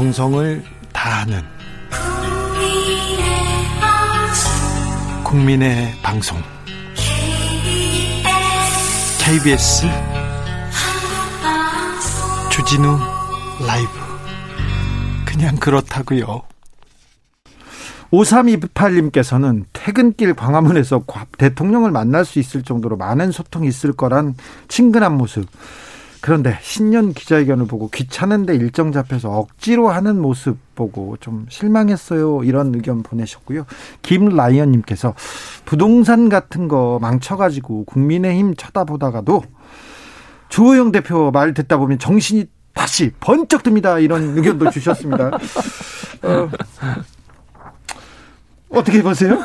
정성을 다하는 국민의 방송 KBS 주진우 라이브 그냥 그렇다고요. 5328님께서는 퇴근길 광화문에서 대통령을 만날 수 있을 정도로 많은 소통이 있을 거란 친근한 모습. 그런데 신년 기자회견을 보고 귀찮은데 일정 잡혀서 억지로 하는 모습 보고 좀 실망했어요. 이런 의견 보내셨고요. 김라이언님께서 부동산 같은 거 망쳐가지고 국민의힘 쳐다보다가도 주호영 대표 말 듣다 보면 정신이 다시 번쩍 듭니다. 이런 의견도 주셨습니다. 어, 어떻게 보세요?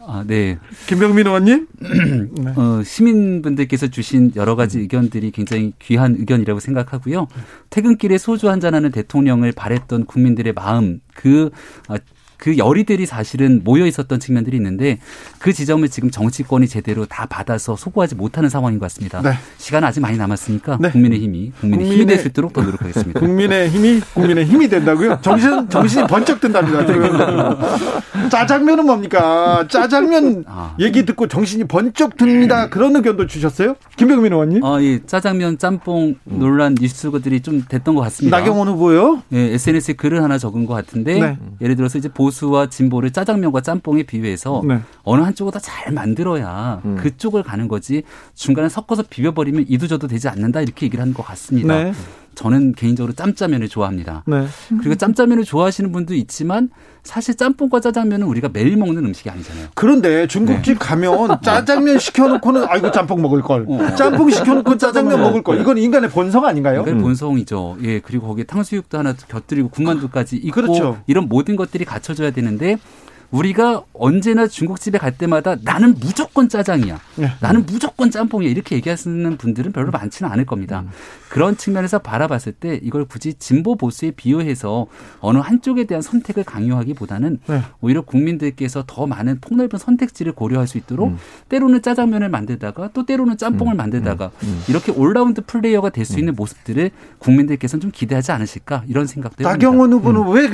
아, 네. 김병민 의원님? 네. 어, 시민분들께서 주신 여러 가지 의견들이 굉장히 귀한 의견이라고 생각하고요. 퇴근길에 소주 한잔하는 대통령을 바랬던 국민들의 마음, 그 어, 그 열의들이 사실은 모여 있었던 측면들이 있는데 그 지점을 지금 정치권이 제대로 다 받아서 소구하지 못하는 상황인 것 같습니다. 네. 시간 아직 많이 남았으니까 네. 국민의 힘이 국민의, 힘이 될 수 있도록 더 노력하겠습니다. 국민의 힘이 국민의 힘이 된다고요? 정신 정신이 번쩍 든답니다. 짜장면은 뭡니까? 짜장면 아. 얘기 듣고 정신이 번쩍 듭니다. 그런 의견도 주셨어요? 김병민 의원님? 아, 예. 짜장면 짬뽕 논란 뉴스들이 좀 됐던 것 같습니다. 나경원 후보요? 예, SNS에 글을 하나 적은 것 같은데 네. 예를 들어서 이제 보 수와 진보를 짜장면과 짬뽕에 비유해서 네. 어느 한쪽을 더잘 만들어야 음. 그쪽을 가는 거지 중간에 섞어서 비벼버리면 이도저도 되지 않는다 이렇게 얘기를 한것 같습니다. 네. 저는 개인적으로 짬짜면을 좋아합니다. 네. 그리고 짬짜면을 좋아하시는 분도 있지만 사실 짬뽕과 짜장면은 우리가 매일 먹는 음식이 아니잖아요. 그런데 중국집 네. 가면 짜장면 시켜놓고는 아이고 짬뽕 먹을 걸, 어. 짬뽕 시켜놓고 짜장면 먹을 걸. 이건 인간의 본성 아닌가요? 음. 본성이죠. 예, 그리고 거기에 탕수육도 하나 곁들이고 군만두까지 있고 그렇죠. 이런 모든 것들이 갖춰져야 되는데 우리가 언제나 중국집에 갈 때마다 나는 무조건 짜장이야. 네. 나는 무조건 짬뽕이야. 이렇게 얘기하시는 분들은 별로 많지는 않을 겁니다. 음. 그런 측면에서 바라봤을 때 이걸 굳이 진보 보수에 비유해서 어느 한쪽에 대한 선택을 강요하기보다는 네. 오히려 국민들께서 더 많은 폭넓은 선택지를 고려할 수 있도록 음. 때로는 짜장면을 만들다가 또 때로는 짬뽕을 음. 만들다가 음. 음. 이렇게 올라운드 플레이어가 될 수 있는 모습들을 국민들께서는 좀 기대하지 않으실까 이런 생각도 해봅니다. 나경원 후보는 음. 왜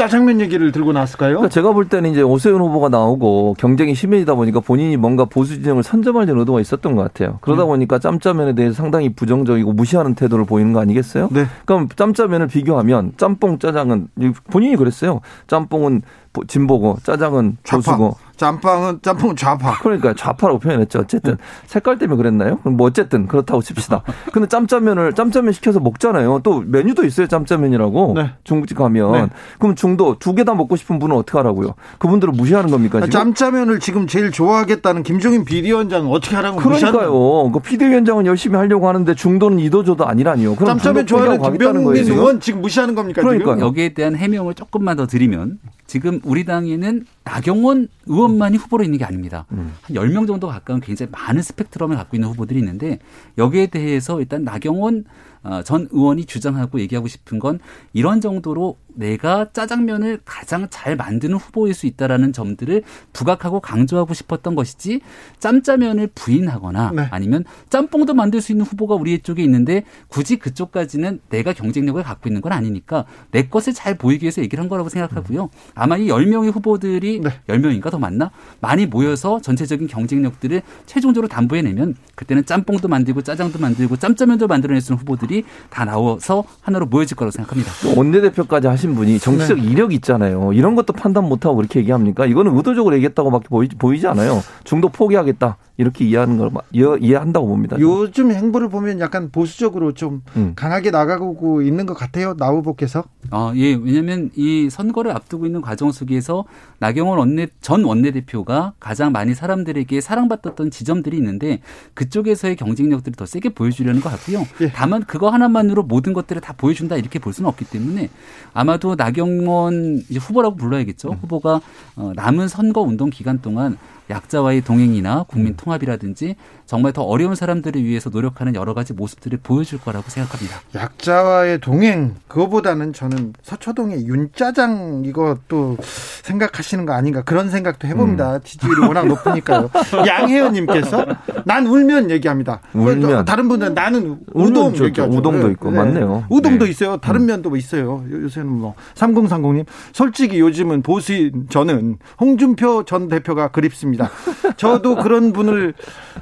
짜장면 얘기를 들고 나왔을까요? 그러니까 제가 볼 때는 이제 오세훈 후보가 나오고 경쟁이 심해지다 보니까 본인이 뭔가 보수 진영을 선점하려는 의도가 있었던 것 같아요. 그러다 네. 보니까 짬짜면에 대해서 상당히 부정적이고 무시하는 태도를 보이는 거 아니겠어요? 네. 그럼 짬짜면을 비교하면 짬뽕 짜장은 본인이 그랬어요. 짬뽕은 진보고 짜장은 보수고 짬뽕은 짬뽕 좌파. 그러니까 좌파라고 표현했죠. 어쨌든 색깔 때문에 그랬나요? 뭐 어쨌든 그렇다고 칩시다. 근데 짬짜면을 짬짜면 시켜서 먹잖아요. 또 메뉴도 있어요. 짬짜면이라고 네. 중국집 가면 네. 그럼 중도 두 개 다 먹고 싶은 분은 어떻게 하라고요? 그분들은 무시하는 겁니까? 지금? 짬짜면을 지금 제일 좋아하겠다는 김종인 비대위원장 어떻게 하라고 그러니까요. 그 비대위원장은 열심히 하려고 하는데 중도는 이도저도 아니라니요. 그럼 짬짜면 좋아하는 김병민 의원 지금 무시하는 겁니까? 그러니까 여기에 대한 해명을 조금만 더 드리면 지금 우리 당에는 나경원 의원만이 후보로 있는 게 아닙니다. 음. 한 10명 정도 가까운 굉장히 많은 스펙트럼을 갖고 있는 후보들이 있는데 여기에 대해서 일단 나경원 어, 전 의원이 주장하고 얘기하고 싶은 건 이런 정도로 내가 짜장면을 가장 잘 만드는 후보일 수 있다라는 점들을 부각하고 강조하고 싶었던 것이지 짬짜면을 부인하거나 네. 아니면 짬뽕도 만들 수 있는 후보가 우리 쪽에 있는데 굳이 그쪽까지는 내가 경쟁력을 갖고 있는 건 아니니까 내 것을 잘 보이기 위해서 얘기를 한 거라고 생각하고요. 아마 이 10명의 후보들이 네. 10명인가 더 많나? 많이 모여서 전체적인 경쟁력들을 최종적으로 담보해내면 그때는 짬뽕도 만들고 짜장도 만들고 짬짜면도 만들어낼 수 있는 후보들이 다 나와서 하나로 모여질 거라고 생각합니다. 원내대표까지 하신 분이 정치적 네. 이력 있잖아요. 이런 것도 판단 못하고 그렇게 얘기합니까? 이거는 의도적으로 얘기했다고밖에 보이지, 보이지 않아요. 중도 포기하겠다. 이렇게 이해하는 걸 이해한다고 봅니다. 요즘 행보를 보면 약간 보수적으로 좀 음. 강하게 나가고 있는 것 같아요. 나 후보께서. 아, 예. 왜냐하면 이 선거를 앞두고 있는 과정 속에서 나경원 원내 전 원내대표가 가장 많이 사람들에게 사랑받았던 지점들이 있는데 그쪽에서의 경쟁력들을 더 세게 보여주려는 것 같고요. 예. 다만 그거 하나만으로 모든 것들을 다 보여준다 이렇게 볼 수는 없기 때문에 아마도 나경원 후보라고 불러야겠죠. 음. 후보가 어, 남은 선거 운동 기간 동안 약자와의 동행이나 국민 통합이라든지 정말 더 어려운 사람들을 위해서 노력하는 여러 가지 모습들을 보여줄 거라고 생각합니다. 약자와의 동행 그거보다는 저는 서초동의 윤짜장 이것도 생각하시는 거 아닌가 그런 생각도 해봅니다. 음. 지지율이 워낙 높으니까요. 양혜연님께서 난 울면 얘기합니다. 울면 다른 분들은 나는 우동 얘기하죠. 우동도 네. 있고 네. 맞네요. 우동도 네. 있어요. 다른 음. 면도 뭐 있어요. 요새는 뭐 3030님 솔직히 요즘은 보수인 저는 홍준표 전 대표가 그립습니다. 저도 그런 분을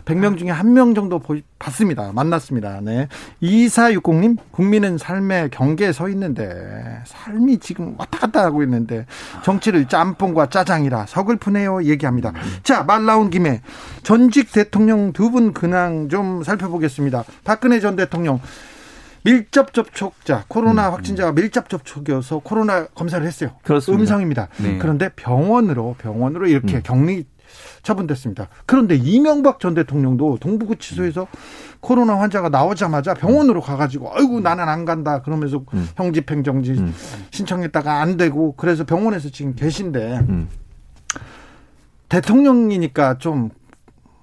100명 중에 한 명 정도 봤습니다. 만났습니다. 네. 2460님, 국민은 삶의 경계에 서 있는데, 삶이 지금 왔다 갔다 하고 있는데, 정치를 짬뽕과 짜장이라 서글프네요. 얘기합니다. 자, 말 나온 김에 전직 대통령 두 분 근황 좀 살펴보겠습니다. 박근혜 전 대통령. 밀접 접촉자, 코로나 음, 확진자가 밀접 접촉이어서 코로나 검사를 했어요. 그렇습니다. 음성입니다. 네. 그런데 병원으로 병원으로 이렇게 음. 격리 처분됐습니다. 그런데 이명박 전 대통령도 동부구치소에서 코로나 환자가 나오자마자 병원으로 가가지고 아이고 나는 안 간다 그러면서 음. 형집행정지 음. 신청했다가 안 되고 그래서 병원에서 지금 계신데 음. 대통령이니까 좀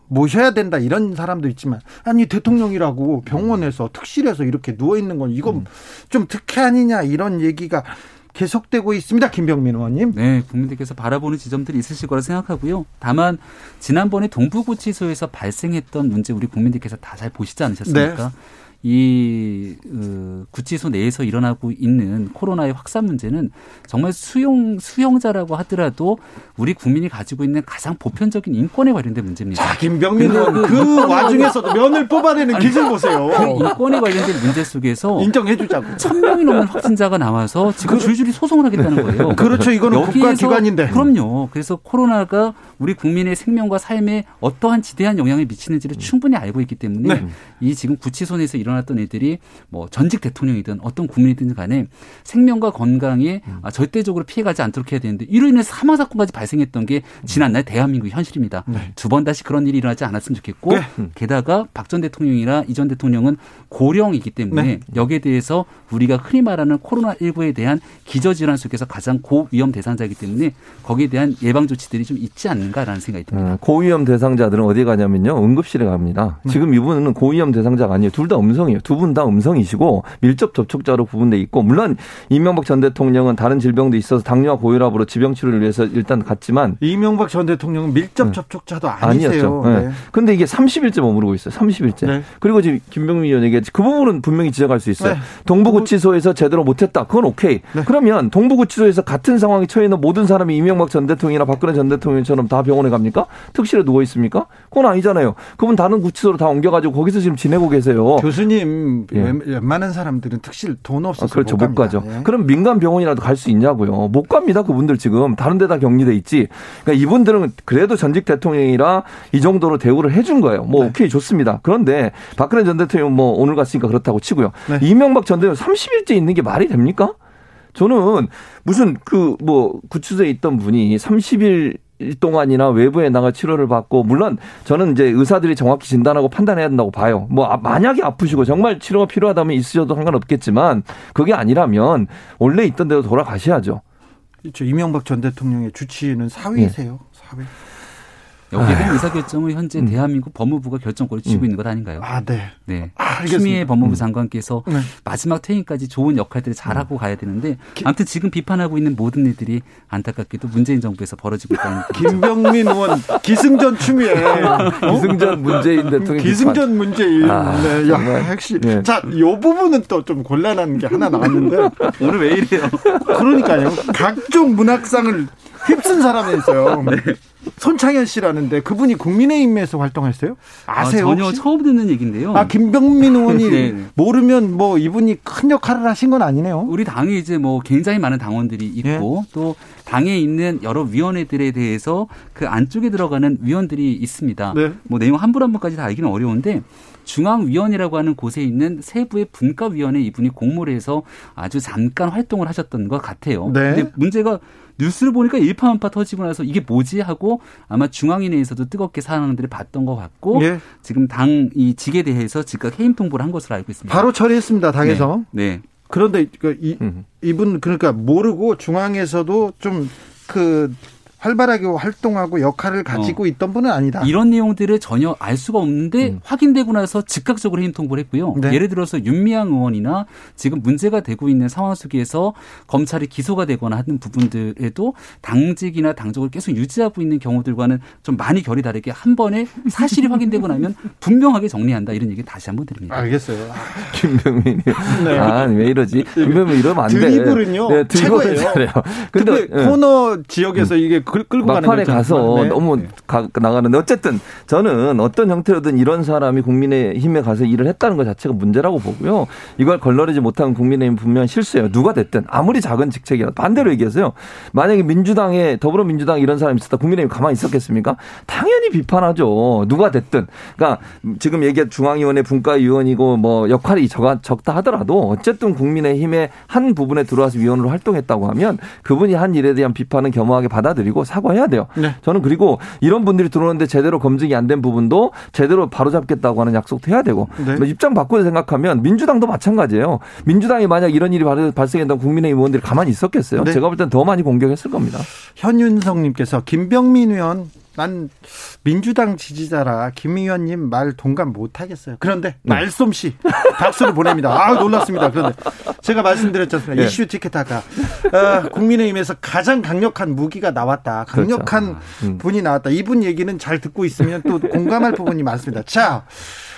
모셔야 된다 이런 사람도 있지만 아니 대통령이라고 병원에서 특실에서 이렇게 누워 있는 건 이건 음. 좀 특혜 아니냐 이런 얘기가 계속되고 있습니다. 김병민 의원님. 네, 국민들께서 바라보는 지점들이 있으실 거라 생각하고요. 다만 지난번에 동부구치소에서 발생했던 문제 우리 국민들께서 다 잘 보시지 않으셨습니까? 네. 이 어, 구치소 내에서 일어나고 있는 코로나의 확산 문제는 정말 수용 수용자라고 하더라도 우리 국민이 가지고 있는 가장 보편적인 인권에 관련된 문제입니다. 자, 김병민 의원 그, 그 와중에서도 면을 뽑아내는 기술 보세요. 그 인권에 관련된 문제 속에서 인정해주자고 천 명이 넘는 확진자가 나와서 지금 그, 줄줄이 소송을 하겠다는 거예요. 그렇죠. 이거는 국가기관인데. 그럼요. 그래서 코로나가 우리 국민의 생명과 삶에 어떠한 지대한 영향을 미치는지를 충분히 알고 있기 때문에 네. 이 지금 구치소 내에서 일어났던 일들이 뭐 전직 대통령이든 어떤 국민이든 간에 생명과 건강에 음. 절대적으로 피해가지 않도록 해야 되는데 이로 인해서 사망 사건까지 발생했던 게 지난날 대한민국 현실입니다. 네. 두번 다시 그런 일이 일어나지 않았으면 좋겠고 네. 게다가 박 전 대통령이나 이 전 대통령은 고령이기 때문에 네. 여기에 대해서 우리가 흔히 말하는 코로나19에 대한 기저질환 속에서 가장 고위험 대상자이기 때문에 거기에 대한 예방 조치들이 좀 있지 않 는가라는 생각이 듭니다. 음, 고위험 대상자들은 어디 가냐면요. 응급실에 갑니다. 네. 지금 이분은 고위험 대상자가 아니에요. 둘 다 음성이에요. 두 분 다 음성이시고 밀접 접촉자로 구분돼 있고 물론 이명박 전 대통령은 다른 질병도 있어서 당뇨와 고혈압으로 지병 치료를 위해서 일단 갔지만 이명박 전 대통령은 밀접 네. 접촉자도 아니세요. 아니었죠. 네. 근데 이게 30일째 머무르고 있어요. 30일째. 네. 그리고 지금 김병민 의원 얘기 그 부분은 분명히 지적할 수 있어요. 네. 동부구치소에서 제대로 못했다. 그건 오케이. 네. 그러면 동부구치소에서 같은 상황에 처해 있는 모든 사람이 이명박 전 대통령이나 박근혜 전 대통령처럼 다 병원에 갑니까? 특실에 누워 있습니까? 그건 아니잖아요. 그분 다른 구치소로 다 옮겨가지고 거기서 지금 지내고 계세요. 교수님 예. 웬만한 사람들은 특실 돈 없어서 아, 그렇죠 못, 못 가죠. 예. 그럼 민간 병원이라도 갈 수 있냐고요. 못 갑니다. 그분들 지금 다른 데다 격리돼 있지. 그러니까 이분들은 그래도 전직 대통령이라 이 정도로 대우를 해준 거예요. 뭐 네. 오케이 좋습니다. 그런데 박근혜 전 대통령 뭐 오늘 갔으니까 그렇다고 치고요. 네. 이명박 전 대통령 30일째 있는 게 말이 됩니까? 저는 무슨 그 뭐 구치소에 있던 분이 30일 동안이나 외부에 나가 치료를 받고 물론 저는 이제 의사들이 정확히 진단하고 판단해야 된다고 봐요. 뭐 아, 만약에 아프시고 정말 치료가 필요하다면 있으셔도 상관없겠지만 그게 아니라면 원래 있던 대로 돌아가셔야죠. 그렇죠. 이명박 전 대통령의 주치의는 사위세요. 네. 사위. 여기에 대한 의사결정을 현재 음. 대한민국 법무부가 결정권을 쥐고 음. 있는 것 아닌가요? 아, 네. 네. 아, 추미애 법무부 음. 장관께서 네. 마지막 퇴임까지 좋은 역할들을 잘하고 음. 가야 되는데 아무튼 지금 비판하고 있는 모든 일들이 안타깝게도 문재인 정부에서 벌어지고 있다는 김병민 의원 기승전 추미애 어? 기승전 문재인 대통령 기승전 문재인 아, 네. 야, 핵심. 네. 자, 요 부분은 또 좀 곤란한 게 하나 나왔는데 오늘 왜 이래요? 그러니까요. 각종 문학상을 휩쓴 사람이 있어요. 네. 손창현 씨라는데 그분이 국민의힘에서 활동했어요? 아, 아세요? 아, 전혀 혹시? 처음 듣는 얘기인데요. 아 김병민 의원이 네. 모르면 뭐 이분이 큰 역할을 하신 건 아니네요. 우리 당에 이제 뭐 굉장히 많은 당원들이 있고 네. 또 당에 있는 여러 위원회들에 대해서 그 안쪽에 들어가는 위원들이 있습니다. 네. 뭐 내용 한 분 한 분까지 다 알기는 어려운데 중앙위원회라고 하는 곳에 있는 세부의 분과위원회 이분이 공모를 해서 아주 잠깐 활동을 하셨던 것 같아요. 네. 근데 문제가 뉴스를 보니까 일파만파 터지고 나서 이게 뭐지 하고 아마 중앙위 내에서도 뜨겁게 상황들을 봤던 것 같고 예. 지금 당 이 직에 대해서 즉각 해임 통보를 한 것으로 알고 있습니다. 바로 처리했습니다. 당에서. 네. 네. 그런데 그 이, 이분 그러니까 모르고 중앙에서도 좀그 활발하게 활동하고 역할을 가지고 어. 있던 분은 아니다. 이런 내용들을 전혀 알 수가 없는데 음. 확인되고 나서 즉각적으로 해임 통보를 했고요. 네. 예를 들어서 윤미향 의원이나 지금 문제가 되고 있는 상황 속에서 검찰이 기소가 되거나 하는 부분들에도 당직이나 당적을 계속 유지하고 있는 경우들과는 좀 많이 결이 다르게 한 번에 사실이 확인되고 나면 분명하게 정리한다 이런 얘기 다시 한번 드립니다. 알겠어요. 김병민이 네. 아왜 이러지? 김병민 이러면 안 돼. 드리블은요. 네, 드리블 잘해요. 근데 네. 코너 지역에서 이게 끌고 막판에 가서 네. 너무 가, 나가는데 어쨌든 저는 어떤 형태로든 이런 사람이 국민의힘에 가서 일을 했다는 것 자체가 문제라고 보고요. 이걸 걸러내지 못한 국민의힘 분명 실수예요. 누가 됐든 아무리 작은 직책이라도 반대로 얘기해서요. 만약에 민주당에 더불어민주당 이런 사람이 있었다 국민의힘 가만히 있었겠습니까? 당연히 비판하죠. 누가 됐든. 그러니까 지금 얘기한 중앙위원회 분과위원이고 뭐 역할이 적, 적다 하더라도 어쨌든 국민의힘의 한 부분에 들어와서 위원으로 활동했다고 하면 그분이 한 일에 대한 비판은 겸허하게 받아들이고 사과해야 돼요. 네. 저는 그리고 이런 분들이 들어오는데 제대로 검증이 안 된 부분도 제대로 바로잡겠다고 하는 약속도 해야 되고 네. 뭐 입장 바꾸어 생각하면 민주당도 마찬가지예요. 민주당이 만약 이런 일이 발생했다면 국민의힘 의원들이 가만히 있었겠어요. 네. 제가 볼 땐 더 많이 공격했을 겁니다. 현윤성님께서 김병민 의원 난 민주당 지지자라 김 의원님 말 동감 못 하겠어요. 그런데 네. 말솜씨 박수를 보냅니다. 아 놀랐습니다. 그런데 제가 말씀드렸잖아요. 네. 이슈 티켓하가 어, 국민의힘에서 가장 강력한 무기가 나왔다. 강력한 그렇죠. 음. 분이 나왔다. 이분 얘기는 잘 듣고 있으면 또 공감할 부분이 많습니다. 자.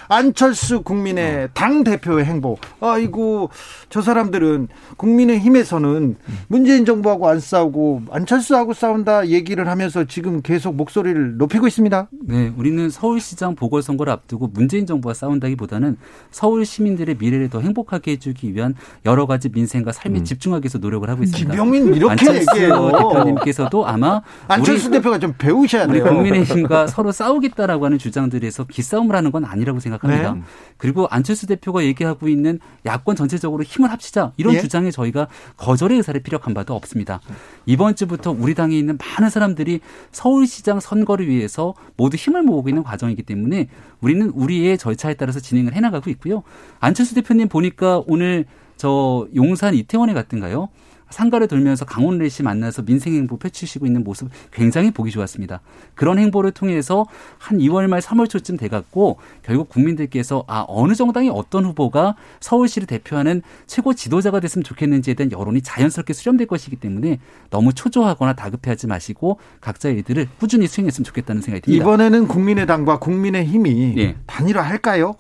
안철수 국민의 어. 당 대표의 행보. 아이고 저 사람들은 국민의 힘에서는 문재인 정부하고 안 싸우고 안철수하고 싸운다 얘기를 하면서 지금 계속 목소리를 높이고 있습니다. 네, 우리는 서울시장 보궐선거를 앞두고 문재인 정부와 싸운다기보다는 서울 시민들의 미래를 더 행복하게 해주기 위한 여러 가지 민생과 삶에 음. 집중하기 위해서 노력을 하고 있습니다. 김병민 이렇게 얘기해요. 대표님께서도 아마 안철수 대표가 좀 배우셔야 돼요. 우리 국민의힘과 서로 싸우겠다라고 하는 주장들에서 기싸움을 하는 건 아니라고 생각합니다. 네. 그리고 안철수 대표가 얘기하고 있는 야권 전체적으로 힘을 합치자 이런 예? 주장에 저희가 거절의 의사를 피력한 바도 없습니다. 이번 주부터 우리 당에 있는 많은 사람들이 서울시장 선거를 위해서 모두 힘을 모으고 있는 과정이기 때문에 우리는 우리의 절차에 따라서 진행을 해나가고 있고요. 안철수 대표님 보니까 오늘 저 용산 이태원에 갔던가요? 상가를 돌면서 강원래 씨 만나서 민생 행보 펼치시고 있는 모습 굉장히 보기 좋았습니다. 그런 행보를 통해서 한 2월 말 3월 초쯤 돼갖고 결국 국민들께서 아 어느 정당이 어떤 후보가 서울시를 대표하는 최고 지도자가 됐으면 좋겠는지에 대한 여론이 자연스럽게 수렴될 것이기 때문에 너무 초조하거나 다급해하지 마시고 각자의 일들을 꾸준히 수행했으면 좋겠다는 생각이 듭니다. 이번에는 국민의당과 국민의힘이 네. 단일화할까요?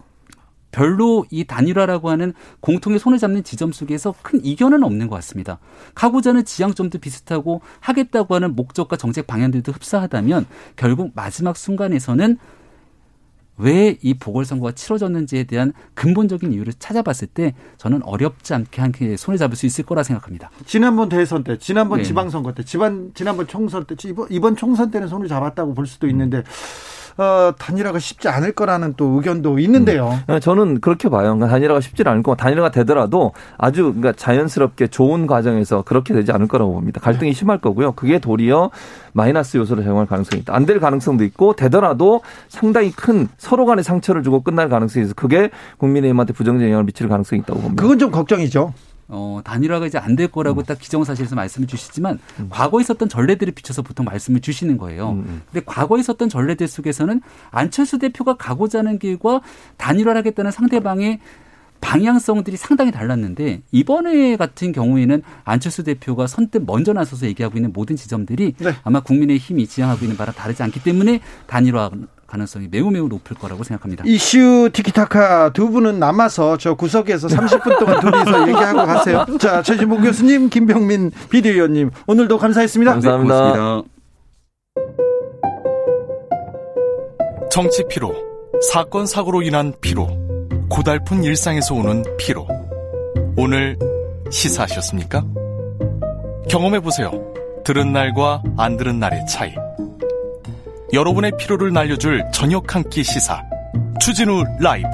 별로 이 단일화라고 하는 공통의 손을 잡는 지점 속에서 큰 이견은 없는 것 같습니다. 가고자 는 지향점도 비슷하고 하겠다고 하는 목적과 정책 방향들도 흡사하다면 결국 마지막 순간에서는 왜 이 보궐선거가 치러졌는지에 대한 근본적인 이유를 찾아봤을 때 저는 어렵지 않게 한게 손을 잡을 수 있을 거라 생각합니다. 지난번 대선 때, 지난번 네. 지방선거 때, 지난번 총선 때, 이번, 이번 총선 때는 손을 잡았다고 볼 수도 있는데 음. 어, 단일화가 쉽지 않을 거라는 또 의견도 있는데요. 음. 저는 그렇게 봐요. 그러니까 단일화가 쉽지 않을 거. 단일화가 되더라도 아주 그러니까 자연스럽게 좋은 과정에서 그렇게 되지 않을 거라고 봅니다. 갈등이 네. 심할 거고요. 그게 도리어 마이너스 요소를 제공할 가능성이 있다. 안 될 가능성도 있고 되더라도 상당히 큰 서로 간의 상처를 주고 끝날 가능성이 있어. 그게 국민의힘한테 부정적 영향을 미칠 가능성이 있다고 봅니다. 그건 좀 걱정이죠. 어, 단일화가 이제 안 될 거라고 음. 딱 기정사실에서 말씀을 주시지만 음. 과거에 있었던 전례들을 비춰서 보통 말씀을 주시는 거예요. 음. 음. 근데 과거에 있었던 전례들 속에서는 안철수 대표가 가고자 하는 길과 단일화를 하겠다는 상대방의 방향성들이 상당히 달랐는데 이번에 같은 경우에는 안철수 대표가 선뜻 먼저 나서서 얘기하고 있는 모든 지점들이 네. 아마 국민의 힘이 지향하고 있는 바랑 다르지 않기 때문에 단일화 가능성이 매우 매우 높을 거라고 생각합니다. 이슈 티키타카 두 분은 남아서 저 구석에서 30분 동안 둘이서 얘기하고 가세요. 자, 최진봉 교수님, 김병민 비대위원님 오늘도 감사했습니다. 감사합니다. 네. 정치 피로, 사건 사고로 인한 피로, 고달픈 일상에서 오는 피로. 오늘 시사하셨습니까? 경험해 보세요. 들은 날과 안 들은 날의 차이. 여러분의 피로를 날려줄 저녁 한 끼 시사 추진우 라이브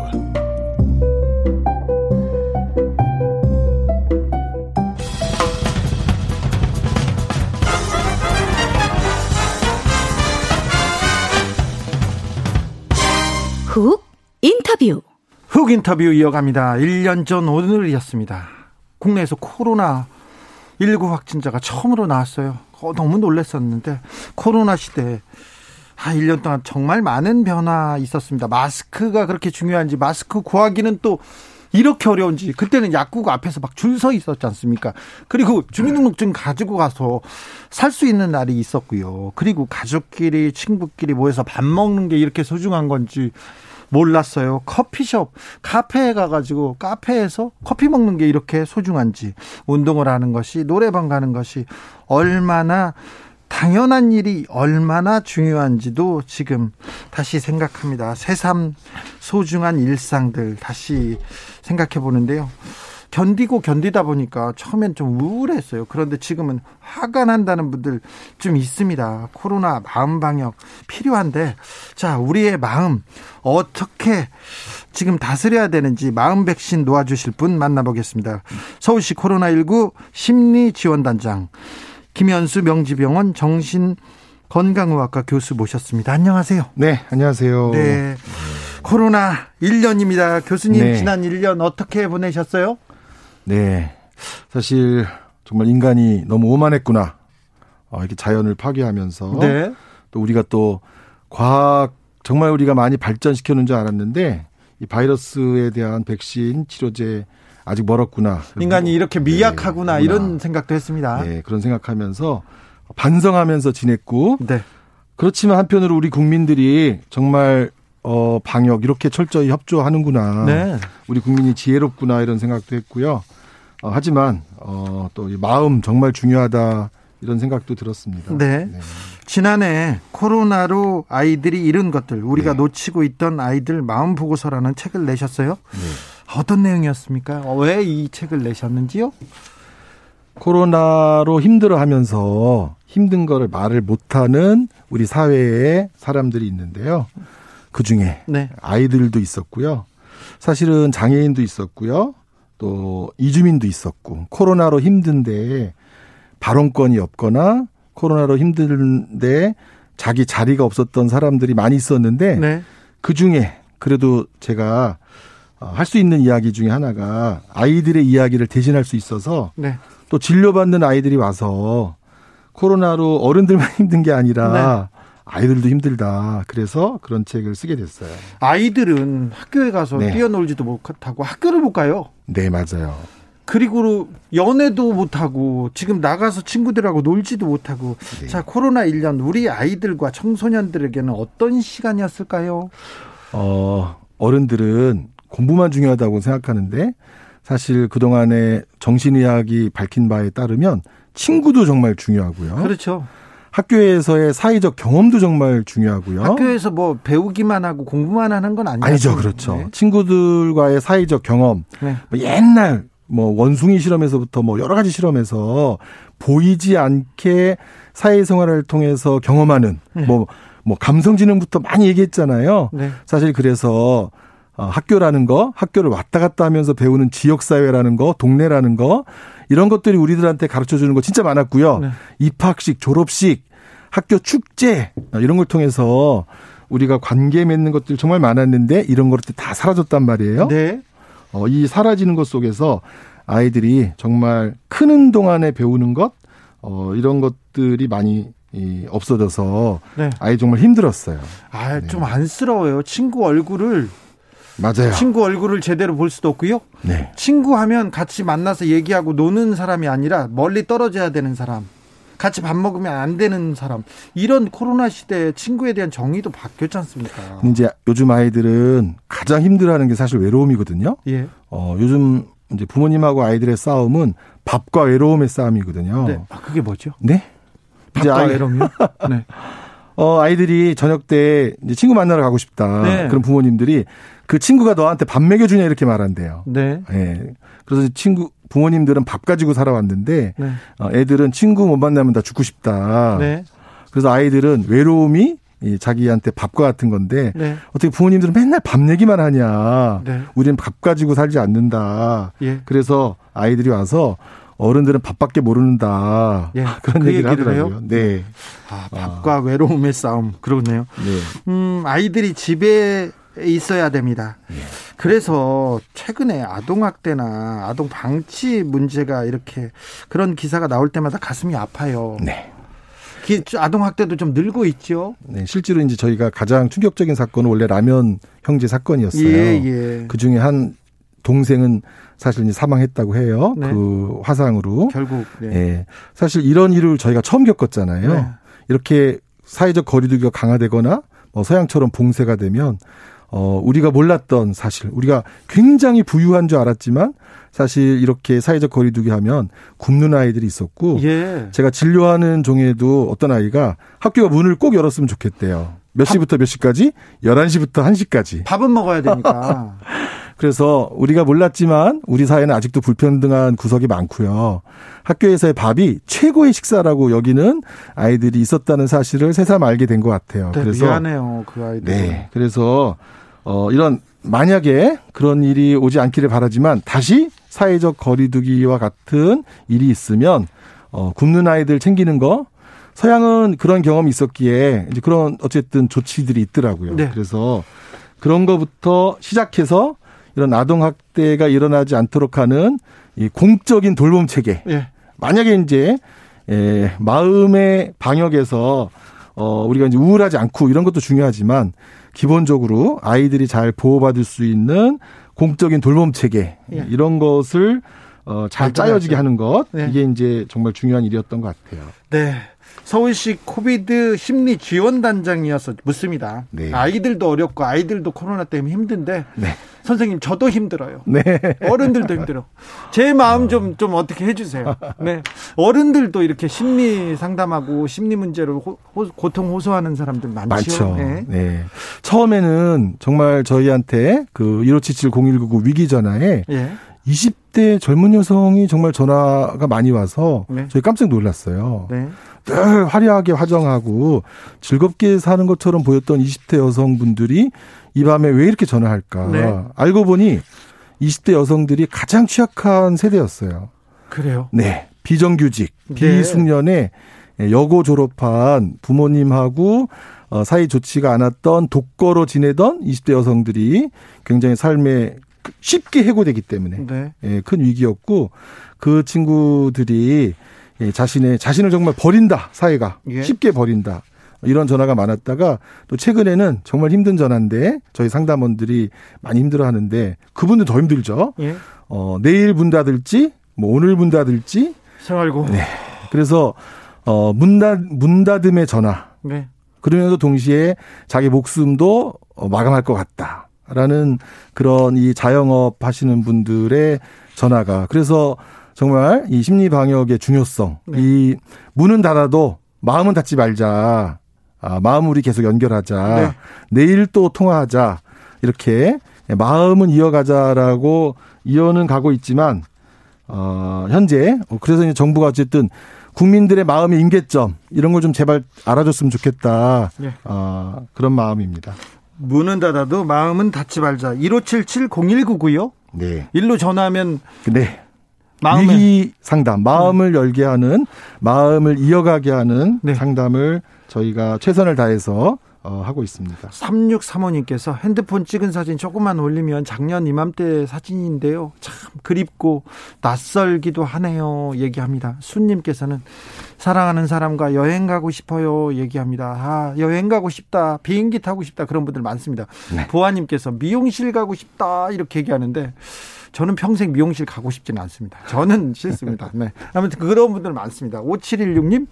훅 인터뷰 훅 인터뷰 이어갑니다. 1년 전 오늘이었습니다. 국내에서 코로나 19 확진자가 처음으로 나왔어요. 어, 너무 놀랐었는데 코로나 시대 아, 1년 동안 정말 많은 변화 있었습니다. 마스크가 그렇게 중요한지 마스크 구하기는 또 이렇게 어려운지 그때는 약국 앞에서 막 줄 서 있었지 않습니까? 그리고 주민등록증 가지고 가서 살 수 있는 날이 있었고요. 그리고 가족끼리 친구끼리 모여서 밥 먹는 게 이렇게 소중한 건지 몰랐어요. 커피숍, 카페에 가가지고 카페에서 커피 먹는 게 이렇게 소중한지 운동을 하는 것이 노래방 가는 것이 얼마나 당연한 일이 얼마나 중요한지도 지금 다시 생각합니다. 새삼 소중한 일상들 다시 생각해 보는데요. 견디고 견디다 보니까 처음엔 좀 우울했어요. 그런데 지금은 화가 난다는 분들 좀 있습니다. 코로나 마음 방역 필요한데, 자, 우리의 마음 어떻게 지금 다스려야 되는지 마음 백신 놓아주실 분 만나보겠습니다. 서울시 코로나19 심리 지원단장. 김현수 명지병원 정신 건강의학과 교수 모셨습니다. 안녕하세요. 네, 안녕하세요. 네. 코로나 1년입니다. 교수님 네. 지난 1년 어떻게 보내셨어요? 네. 사실 정말 인간이 너무 오만했구나. 어, 이렇게 자연을 파괴하면서 네. 또 우리가 또 과학 정말 우리가 많이 발전시켜 놓은 줄 알았는데 이 바이러스에 대한 백신 치료제 아직 멀었구나. 인간이 이렇게 네, 미약하구나 네, 이런 생각도 했습니다. 네, 그런 생각하면서 반성하면서 지냈고 네. 그렇지만 한편으로 우리 국민들이 정말 어 방역 이렇게 철저히 협조하는구나. 네. 우리 국민이 지혜롭구나 이런 생각도 했고요. 어, 하지만 어또 마음 정말 중요하다 이런 생각도 들었습니다. 네. 네. 지난해 코로나로 아이들이 잃은 것들 우리가 네. 놓치고 있던 아이들 마음 보고서라는 책을 내셨어요. 네. 어떤 내용이었습니까? 어, 왜이 책을 내셨는지요? 코로나로 힘들어하면서 힘든 거를 말을 못하는 우리 사회에 사람들이 있는데요. 그 중에 네. 아이들도 있었고요. 사실은 장애인도 있었고요. 또 이주민도 있었고 코로나로 힘든데 발언권이 없거나 코로나로 힘든데 자기 자리가 없었던 사람들이 많이 있었는데 네. 그 중에 그래도 제가 어, 할 수 있는 이야기 중에 하나가 아이들의 이야기를 대신할 수 있어서 네. 또 진료받는 아이들이 와서 코로나로 어른들만 힘든 게 아니라 네. 아이들도 힘들다. 그래서 그런 책을 쓰게 됐어요. 아이들은 학교에 가서 네. 뛰어놀지도 못하고 학교를 못 가요. 네, 맞아요. 그리고 연애도 못하고 지금 나가서 친구들하고 놀지도 못하고 네. 자 코로나 1년 우리 아이들과 청소년들에게는 어떤 시간이었을까요? 어 어른들은 공부만 중요하다고 생각하는데 사실 그동안에 정신의학이 밝힌 바에 따르면 친구도 정말 중요하고요. 그렇죠. 학교에서의 사회적 경험도 정말 중요하고요. 학교에서 뭐 배우기만 하고 공부만 하는 건 아니죠. 아니죠. 그렇죠. 네. 친구들과의 사회적 경험. 네. 뭐 옛날 뭐 원숭이 실험에서부터 뭐 여러 가지 실험에서 보이지 않게 사회생활을 통해서 경험하는 네. 뭐, 뭐 감성지능부터 많이 얘기했잖아요. 네. 사실 그래서 어, 학교라는 거, 학교를 왔다 갔다 하면서 배우는 지역사회라는 거, 동네라는 거, 이런 것들이 우리들한테 가르쳐 주는 거 진짜 많았고요. 네. 입학식, 졸업식, 학교 축제, 어, 이런 걸 통해서 우리가 관계 맺는 것들 정말 많았는데 이런 것들 다 사라졌단 말이에요. 네. 어, 이 사라지는 것 속에서 아이들이 정말 크는 동안에 배우는 것, 어, 이런 것들이 많이 이 없어져서 네. 아이 정말 힘들었어요. 아, 좀 네. 안쓰러워요. 친구 얼굴을 맞아요. 친구 얼굴을 제대로 볼 수도 없고요. 네. 친구 하면 같이 만나서 얘기하고 노는 사람이 아니라 멀리 떨어져야 되는 사람. 같이 밥 먹으면 안 되는 사람. 이런 코로나 시대에 친구에 대한 정의도 바뀌었지 않습니까? 이제 요즘 아이들은 가장 힘들어하는 게 사실 외로움이거든요. 예. 어, 요즘 이제 부모님하고 아이들의 싸움은 밥과 외로움의 싸움이거든요. 네. 아, 그게 뭐죠? 네? 밥과 아이... 외로움이요? 네. 어, 아이들이 저녁 때 이제 친구 만나러 가고 싶다. 네. 그런 부모님들이 그 친구가 너한테 밥 먹여주냐 이렇게 말한대요. 네. 네. 그래서 친구 부모님들은 밥 가지고 살아왔는데 네. 어, 애들은 친구 못 만나면 다 죽고 싶다. 네. 그래서 아이들은 외로움이 이 자기한테 밥과 같은 건데 네. 어떻게 부모님들은 맨날 밥 얘기만 하냐. 네. 우리는 밥 가지고 살지 않는다. 예. 그래서 아이들이 와서 어른들은 밥밖에 모르는다. 예. 그런 그 얘기를 하더라고요. 해요? 네. 아, 밥과 아. 외로움의 싸움. 그러네요. 네. 음, 아이들이 집에 있어야 됩니다. 예. 그래서 최근에 아동학대나 아동 방치 문제가 이렇게 그런 기사가 나올 때마다 가슴이 아파요. 네. 아동 학대도 좀 늘고 있죠. 네, 실제로 이제 저희가 가장 충격적인 사건은 원래 라면 형제 사건이었어요. 예, 예. 그 중에 한 동생은 사실 이제 사망했다고 해요. 네. 그 화상으로. 결국. 네. 예. 사실 이런 일을 저희가 처음 겪었잖아요. 네. 이렇게 사회적 거리두기가 강화되거나 뭐 서양처럼 봉쇄가 되면 어 우리가 몰랐던 사실 우리가 굉장히 부유한 줄 알았지만 사실 이렇게 사회적 거리두기 하면 굶는 아이들이 있었고 예. 제가 진료하는 종에도 어떤 아이가 학교가 문을 꼭 열었으면 좋겠대요. 몇 시부터 몇 시까지? 11시부터 1시까지. 밥은 먹어야 되니까. 그래서 우리가 몰랐지만 우리 사회는 아직도 불평등한 구석이 많고요. 학교에서의 밥이 최고의 식사라고 여기는 아이들이 있었다는 사실을 새삼 알게 된 것 같아요. 네, 그래서 미안해요, 그 아이들. 네, 그래서 어 이런 만약에 그런 일이 오지 않기를 바라지만 다시 사회적 거리두기와 같은 일이 있으면 어 굶는 아이들 챙기는 거 서양은 그런 경험이 있었기에 이제 그런 어쨌든 조치들이 있더라고요. 네. 그래서 그런 거부터 시작해서 이런 아동 학대가 일어나지 않도록 하는 이 공적인 돌봄 체계. 예. 만약에 이제 에, 마음의 방역에서 어 우리가 이제 우울하지 않고 이런 것도 중요하지만 기본적으로 아이들이 잘 보호받을 수 있는 공적인 돌봄 체계 예. 이런 것을 어, 잘 짜여지게 하는 것 네. 이게 이제 정말 중요한 일이었던 것 같아요. 네. 서울시 코비드 심리 지원 단장이어서 묻습니다. 네. 아이들도 어렵고 아이들도 코로나 때문에 힘든데 네. 선생님 저도 힘들어요. 네. 어른들도 힘들어. 제 마음 좀좀 좀 어떻게 해주세요. 네. 어른들도 이렇게 심리 상담하고 심리 문제로 호, 호, 고통 호소하는 사람들 많죠. 많죠. 네. 네. 처음에는 정말 저희한테 그 1577-0199 위기 전화에 예. 20대 젊은 여성이 정말 전화가 많이 와서 네. 저희 깜짝 놀랐어요. 네. 늘 화려하게 화정하고 즐겁게 사는 것처럼 보였던 20대 여성분들이 이 밤에 왜 이렇게 전화할까? 네. 알고 보니 20대 여성들이 가장 취약한 세대였어요. 그래요? 네. 비정규직, 네. 비숙련에 여고 졸업한 부모님하고 어, 사이 좋지가 않았던 독거로 지내던 20대 여성들이 굉장히 삶에 쉽게 해고되기 때문에 네. 예, 큰 위기였고 그 친구들이 예, 자신의 자신을 정말 버린다 사회가 예. 쉽게 버린다 이런 전화가 많았다가 또 최근에는 정말 힘든 전화인데 저희 상담원들이 많이 힘들어하는데 그분들 더 힘들죠. 예. 어 내일 문 닫을지 뭐 오늘 문 닫을지 생활고. 네. 그래서 어문 닫문 닫음의 전화. 네. 그러면서 동시에 자기 목숨도 어, 마감할 것 같다. 라는 그런 이 자영업 하시는 분들의 전화가 그래서 정말 이 심리 방역의 중요성 네. 이 문은 닫아도 마음은 닫지 말자 아, 마음 우리 계속 연결하자 네. 내일 또 통화하자 이렇게 마음은 이어가자라고 이어는 가고 있지만 어 현재 그래서 이제 정부가 어쨌든 국민들의 마음의 임계점 이런 걸 좀 제발 알아줬으면 좋겠다. 네. 어, 그런 마음입니다. 문은 닫아도 마음은 닫지 말자. 1577-0199요? 네. 일로 전화하면 네. 마음의 위기 상담, 마음을 음. 열게 하는, 마음을 이어가게 하는 네. 상담을 저희가 최선을 다해서 어, 하고 있습니다. 3635님께서 핸드폰 찍은 사진 조금만 올리면 작년 이맘때 사진인데요. 참 그립고 낯설기도 하네요. 얘기합니다. 순님께서는 사랑하는 사람과 여행 가고 싶어요. 얘기합니다. 아, 여행 가고 싶다. 비행기 타고 싶다. 그런 분들 많습니다. 네. 보아님께서 미용실 가고 싶다. 이렇게 얘기하는데 저는 평생 미용실 가고 싶지는 않습니다. 저는 싫습니다. 네. 아무튼 그런 분들 많습니다. 5716님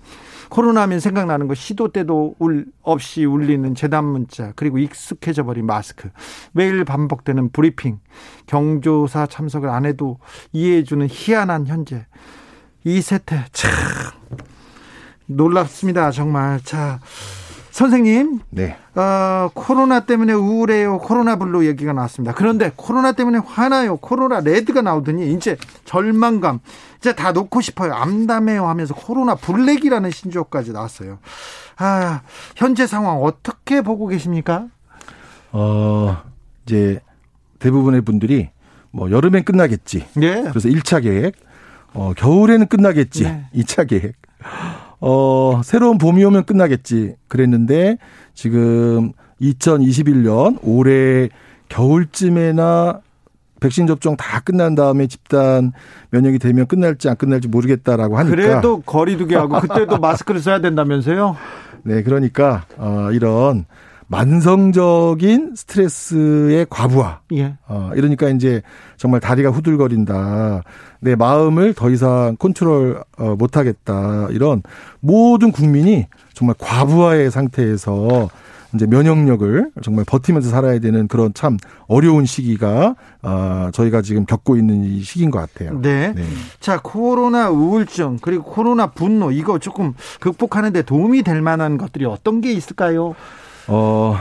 코로나 하면 생각나는 거 시도 때도 울 없이 울리는 재단 문자 그리고 익숙해져 버린 마스크 매일 반복되는 브리핑 경조사 참석을 안 해도 이해해주는 희한한 현재. 이 세태 참. 놀랍습니다 정말. 자 선생님, 네. 어, 코로나 때문에 우울해요. 코로나 블루 얘기가 나왔습니다. 그런데 코로나 때문에 화나요. 코로나 레드가 나오더니 이제 절망감, 이제 다 놓고 싶어요. 암담해요 하면서 코로나 블랙이라는 신조어까지 나왔어요. 아, 현재 상황 어떻게 보고 계십니까? 어, 이제 대부분의 분들이 뭐 여름엔 끝나겠지. 네. 그래서 1차 계획, 어, 겨울에는 끝나겠지. 네. 2차 계획. 어, 새로운 봄이 오면 끝나겠지. 그랬는데 지금 2021년 올해 겨울쯤에나 백신 접종 다 끝난 다음에 집단 면역이 되면 끝날지 안 끝날지 모르겠다라고 하니까 그래도 거리두기 하고 그때도 마스크를 써야 된다면서요? 네, 그러니까 어 이런 만성적인 스트레스의 과부하. 예. 어, 이러니까 이제 정말 다리가 후들거린다. 내 마음을 더 이상 컨트롤 어, 못하겠다. 이런 모든 국민이 정말 과부하의 상태에서 이제 면역력을 정말 버티면서 살아야 되는 그런 참 어려운 시기가 어, 저희가 지금 겪고 있는 이 시기인 것 같아요. 네. 네. 자, 코로나 우울증 그리고 코로나 분노 이거 조금 극복하는데 도움이 될 만한 것들이 어떤 게 있을까요? 어,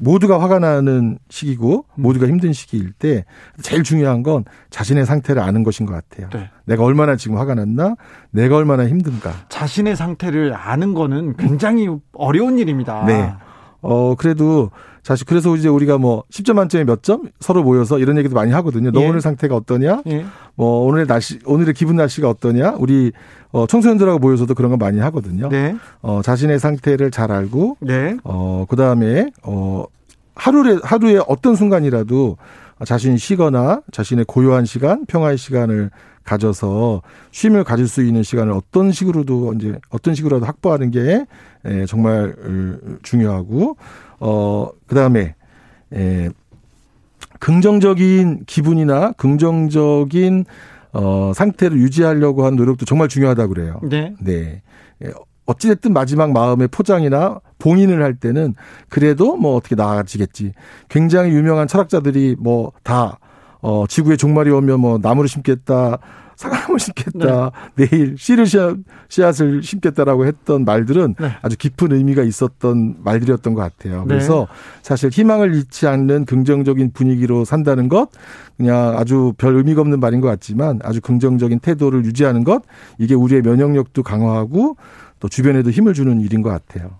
모두가 화가 나는 시기고 모두가 힘든 시기일 때 제일 중요한 건 자신의 상태를 아는 것인 것 같아요. 네. 내가 얼마나 지금 화가 났나? 내가 얼마나 힘든가? 자신의 상태를 아는 거는 굉장히 어려운 일입니다. 네. 어, 그래도 사실 그래서 이제 우리가 뭐 10점 만점에 몇 점 서로 모여서 이런 얘기도 많이 하거든요. 너 예. 오늘 상태가 어떠냐? 예. 뭐 오늘의 날씨 오늘의 기분 날씨가 어떠냐? 우리 어 청소년들하고 모여서도 그런 거 많이 하거든요. 네. 어 자신의 상태를 잘 알고 네. 어 그다음에 어 하루에 하루에 어떤 순간이라도 자신이 쉬거나 자신의 고요한 시간, 평화의 시간을 가져서 쉼을 가질 수 있는 시간을 어떤 식으로도 이제 어떤 식으로라도 확보하는 게 정말 중요하고 어 그다음에 에 긍정적인 기분이나 긍정적인 어 상태를 유지하려고 하는 노력도 정말 중요하다고 그래요. 네. 네. 어찌됐든 마지막 마음의 포장이나 봉인을 할 때는 그래도 뭐 어떻게 나아지겠지. 굉장히 유명한 철학자들이 뭐 다 어, 지구의 종말이 오면 뭐 나무를 심겠다, 사과나무 심겠다, 네. 내일 씨를 씨앗, 을 심겠다라고 했던 말들은 네. 아주 깊은 의미가 있었던 말들이었던 것 같아요. 네. 그래서 사실 희망을 잃지 않는 긍정적인 분위기로 산다는 것, 그냥 아주 별 의미가 없는 말인 것 같지만 아주 긍정적인 태도를 유지하는 것, 이게 우리의 면역력도 강화하고 또 주변에도 힘을 주는 일인 것 같아요.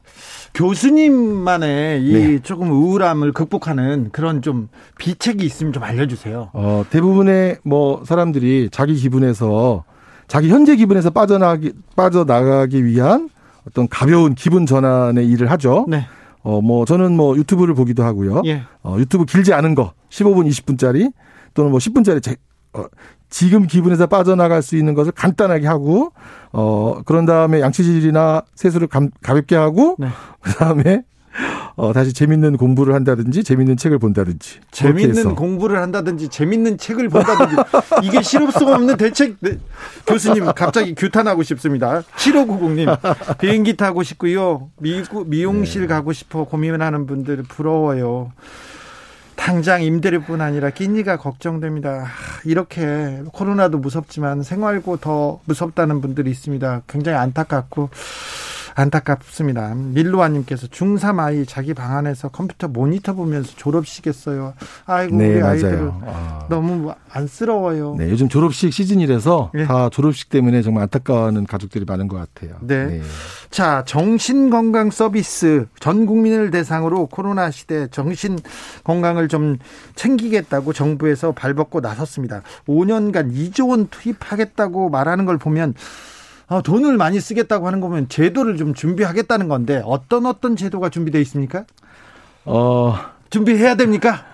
교수님만의 이 네. 조금 우울함을 극복하는 그런 좀 비책이 있으면 좀 알려주세요. 어, 대부분의 뭐 사람들이 자기 기분에서 자기 현재 기분에서 빠져나가기 빠져나가기 위한 어떤 가벼운 기분 전환의 일을 하죠. 네. 어, 뭐 저는 뭐 유튜브를 보기도 하고요. 예. 어, 유튜브 길지 않은 거 15분, 20분짜리 또는 뭐 10분짜리 제, 어, 지금 기분에서 빠져나갈 수 있는 것을 간단하게 하고 어 그런 다음에 양치질이나 세수를 감, 가볍게 하고 네. 그다음에 어, 다시 재밌는 공부를 한다든지 재밌는 책을 본다든지. 재밌는 공부를 한다든지 재밌는 책을 본다든지 이게 실효성 없는 대책 네. 교수님 갑자기 규탄하고 싶습니다. 7590님 비행기 타고 싶고요. 미, 미용실 네. 가고 싶어 고민하는 분들 부러워요. 당장 임대료뿐 아니라 끼니가 걱정됩니다. 이렇게 코로나도 무섭지만 생활고 더 무섭다는 분들이 있습니다. 굉장히 안타깝고 안타깝습니다. 밀로아님께서 중3 아이 자기 방 안에서 컴퓨터 모니터 보면서 졸업식했어요. 아이고 네, 우리 아이들 아. 너무 안쓰러워요. 네, 요즘 졸업식 시즌이라서 네. 다 졸업식 때문에 정말 안타까워하는 가족들이 많은 것 같아요. 네. 네. 자, 정신 건강 서비스 전 국민을 대상으로 코로나 시대 정신 건강을 좀 챙기겠다고 정부에서 발벗고 나섰습니다. 5년간 2조 원 투입하겠다고 말하는 걸 보면 어, 돈을 많이 쓰겠다고 하는 거면 제도를 좀 준비하겠다는 건데 어떤 어떤 제도가 준비되어 있습니까? 어 준비해야 됩니까?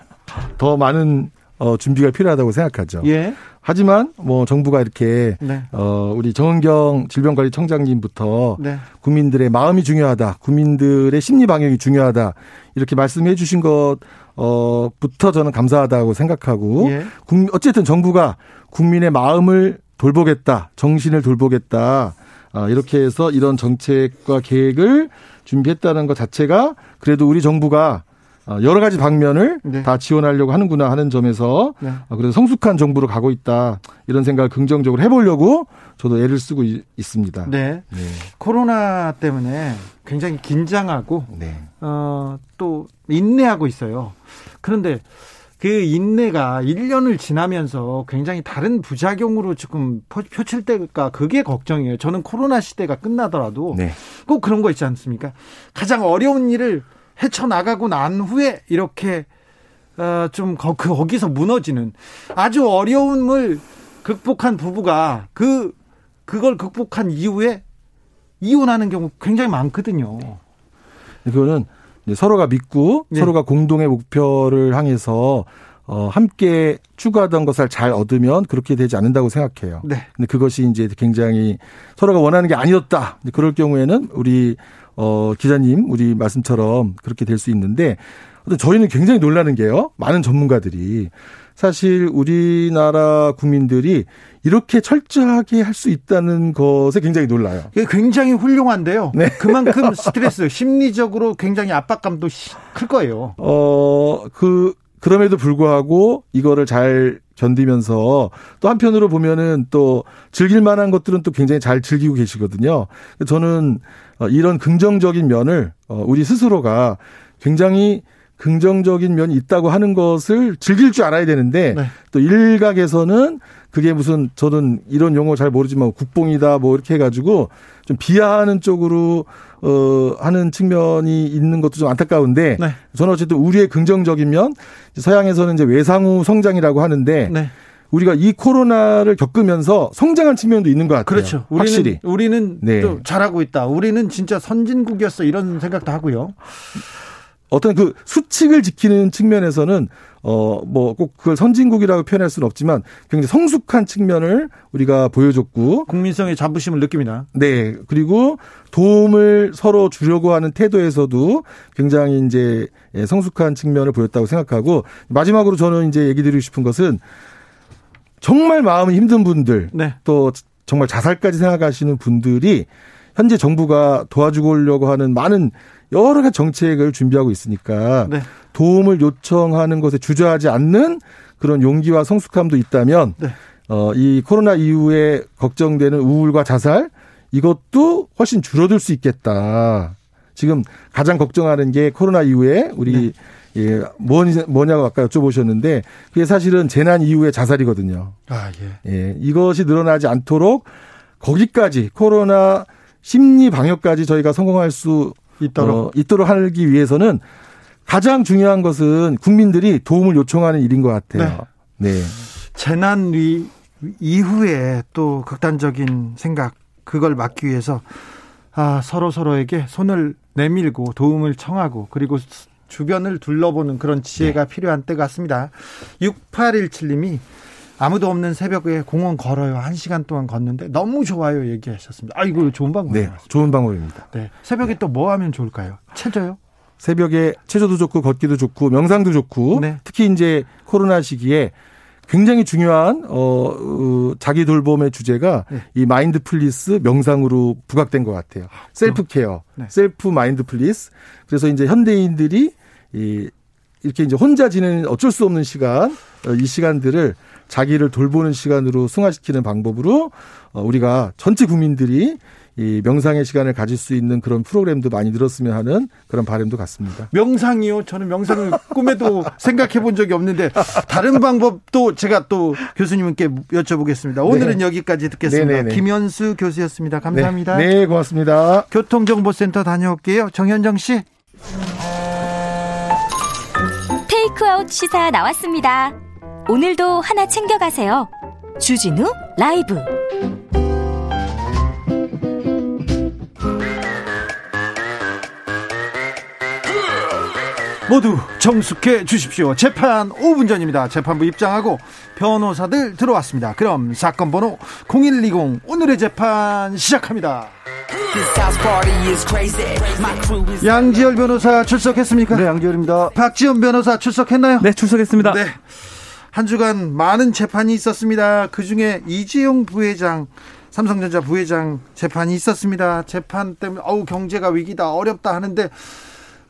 더 많은 어, 준비가 필요하다고 생각하죠. 예. 하지만 뭐 정부가 이렇게 네. 어 우리 정은경 질병관리청장님부터 네. 국민들의 마음이 중요하다, 국민들의 심리 방향이 중요하다 이렇게 말씀해 주신 것 어부터 저는 감사하다고 생각하고 예. 어쨌든 정부가 국민의 마음을 돌보겠다, 정신을 돌보겠다. 아, 이렇게 해서 이런 정책과 계획을 준비했다는 것 자체가 그래도 우리 정부가 아, 여러 가지 방면을 네. 다 지원하려고 하는구나 하는 점에서 네. 아, 그래서 성숙한 정부로 가고 있다 이런 생각을 긍정적으로 해보려고 저도 애를 쓰고 있습니다. 네. 네. 코로나 때문에 굉장히 긴장하고 네. 어, 또 인내하고 있어요. 그런데 그 인내가 1년을 지나면서 굉장히 다른 부작용으로 지금 표출될까 그게 걱정이에요. 저는 코로나 시대가 끝나더라도 네. 꼭 그런 거 있지 않습니까? 가장 어려운 일을 헤쳐나가고 난 후에 이렇게 어, 좀 거, 그, 거기서 무너지는 아주 어려움을 극복한 부부가 그 그걸 극복한 이후에 이혼하는 경우 굉장히 많거든요. 그거는 서로가 믿고 네. 서로가 공동의 목표를 향해서 어, 함께 추구하던 것을 잘 얻으면 그렇게 되지 않는다고 생각해요. 네. 근데 그것이 이제 굉장히 서로가 원하는 게 아니었다. 그럴 경우에는 우리 어, 기자님, 우리 말씀처럼 그렇게 될 수 있는데, 저희는 굉장히 놀라는 게요. 많은 전문가들이 사실 우리나라 국민들이 이렇게 철저하게 할 수 있다는 것에 굉장히 놀라요. 이게 굉장히 훌륭한데요. 네. 그만큼 스트레스, 심리적으로 굉장히 압박감도 클 거예요. 어, 그, 그럼에도 불구하고 이거를 잘 견디면서 또 한편으로 보면은 또 즐길 만한 것들은 또 굉장히 잘 즐기고 계시거든요. 저는 어, 이런 긍정적인 면을 어, 우리 스스로가 굉장히 긍정적인 면이 있다고 하는 것을 즐길 줄 알아야 되는데 네. 또 일각에서는 그게 무슨 저는 이런 용어 잘 모르지만 국뽕이다 뭐 이렇게 해가지고 좀 비하하는 쪽으로 어 하는 측면이 있는 것도 좀 안타까운데 네. 저는 어쨌든 우리의 긍정적인 면 서양에서는 이제 외상후 성장이라고 하는데 네. 우리가 이 코로나를 겪으면서 성장한 측면도 있는 것 같아요. 그렇죠. 우리는, 확실히 우리는 네. 또 잘하고 있다. 우리는 진짜 선진국이었어 이런 생각도 하고요. 어떤 그 수칙을 지키는 측면에서는 어 뭐 꼭 그걸 선진국이라고 표현할 수는 없지만 굉장히 성숙한 측면을 우리가 보여줬고 국민성의 자부심을 느낍니다. 네. 그리고 도움을 서로 주려고 하는 태도에서도 굉장히 이제 예, 성숙한 측면을 보였다고 생각하고 마지막으로 저는 이제 얘기 드리고 싶은 것은 정말 마음이 힘든 분들 네. 또 정말 자살까지 생각하시는 분들이 현재 정부가 도와주려고 하는 많은 여러 가지 정책을 준비하고 있으니까 네. 도움을 요청하는 것에 주저하지 않는 그런 용기와 성숙함도 있다면 네. 어, 이 코로나 이후에 걱정되는 우울과 자살 이것도 훨씬 줄어들 수 있겠다. 지금 가장 걱정하는 게 코로나 이후에 우리 네. 예, 뭐냐고 아까 여쭤보셨는데 그게 사실은 재난 이후의 자살이거든요. 아, 예. 예. 이것이 늘어나지 않도록 거기까지 코로나 심리 방역까지 저희가 성공할 수 있도록 어, 있도록 하기 위해서는 가장 중요한 것은 국민들이 도움을 요청하는 일인 것 같아요. 네. 네. 재난 위, 이후에 또 극단적인 생각 그걸 막기 위해서 아, 서로 서로에게 손을 내밀고 도움을 청하고 그리고 주변을 둘러보는 그런 지혜가 네. 필요한 때 같습니다. 6817님이 아무도 없는 새벽에 공원 걸어요. 한 시간 동안 걷는데 너무 좋아요. 얘기하셨습니다. 아, 이거 좋은 방법이에요. 네, 좋은 방법입니다. 네. 새벽에 네. 또뭐 하면 좋을까요? 체조요? 새벽에 체조도 좋고 걷기도 좋고 명상도 좋고 네. 특히 이제 코로나 시기에 굉장히 중요한 어, 어 자기 돌봄의 주제가 네. 이 mindfulness 명상으로 부각된 것 같아요. 아, self care, 네. self mindfulness. 그래서 이제 현대인들이 이 이렇게 이제 혼자 지내는 어쩔 수 없는 시간, 어, 이 시간들을 자기를 돌보는 시간으로 승화시키는 방법으로 어, 우리가 전체 국민들이 이 명상의 시간을 가질 수 있는 그런 프로그램도 많이 늘었으면 하는 그런 바람도 같습니다. 명상이요? 저는 명상을 꿈에도 생각해 본 적이 없는데 다른 방법도 제가 또 교수님께 여쭤보겠습니다. 오늘은 네. 여기까지 듣겠습니다. 네네네. 김현수 교수였습니다. 감사합니다. 네, 네 고맙습니다. 교통정보센터 다녀올게요. 정현정 씨. 테이크아웃 시사 나왔습니다. 오늘도 하나 챙겨가세요. 주진우 라이브. 모두 정숙해 주십시오. 재판 5분 전입니다. 재판부 입장하고 변호사들 들어왔습니다. 그럼 사건 번호 0120 오늘의 재판 시작합니다. 양지열 변호사 출석했습니까? 네, 양지열입니다. 박지원 변호사 출석했나요? 네, 출석했습니다. 네. 한 주간 많은 재판이 있었습니다. 그 중에 이재용 부회장, 삼성전자 부회장 재판이 있었습니다. 재판 때문에 어우 경제가 위기다 어렵다 하는데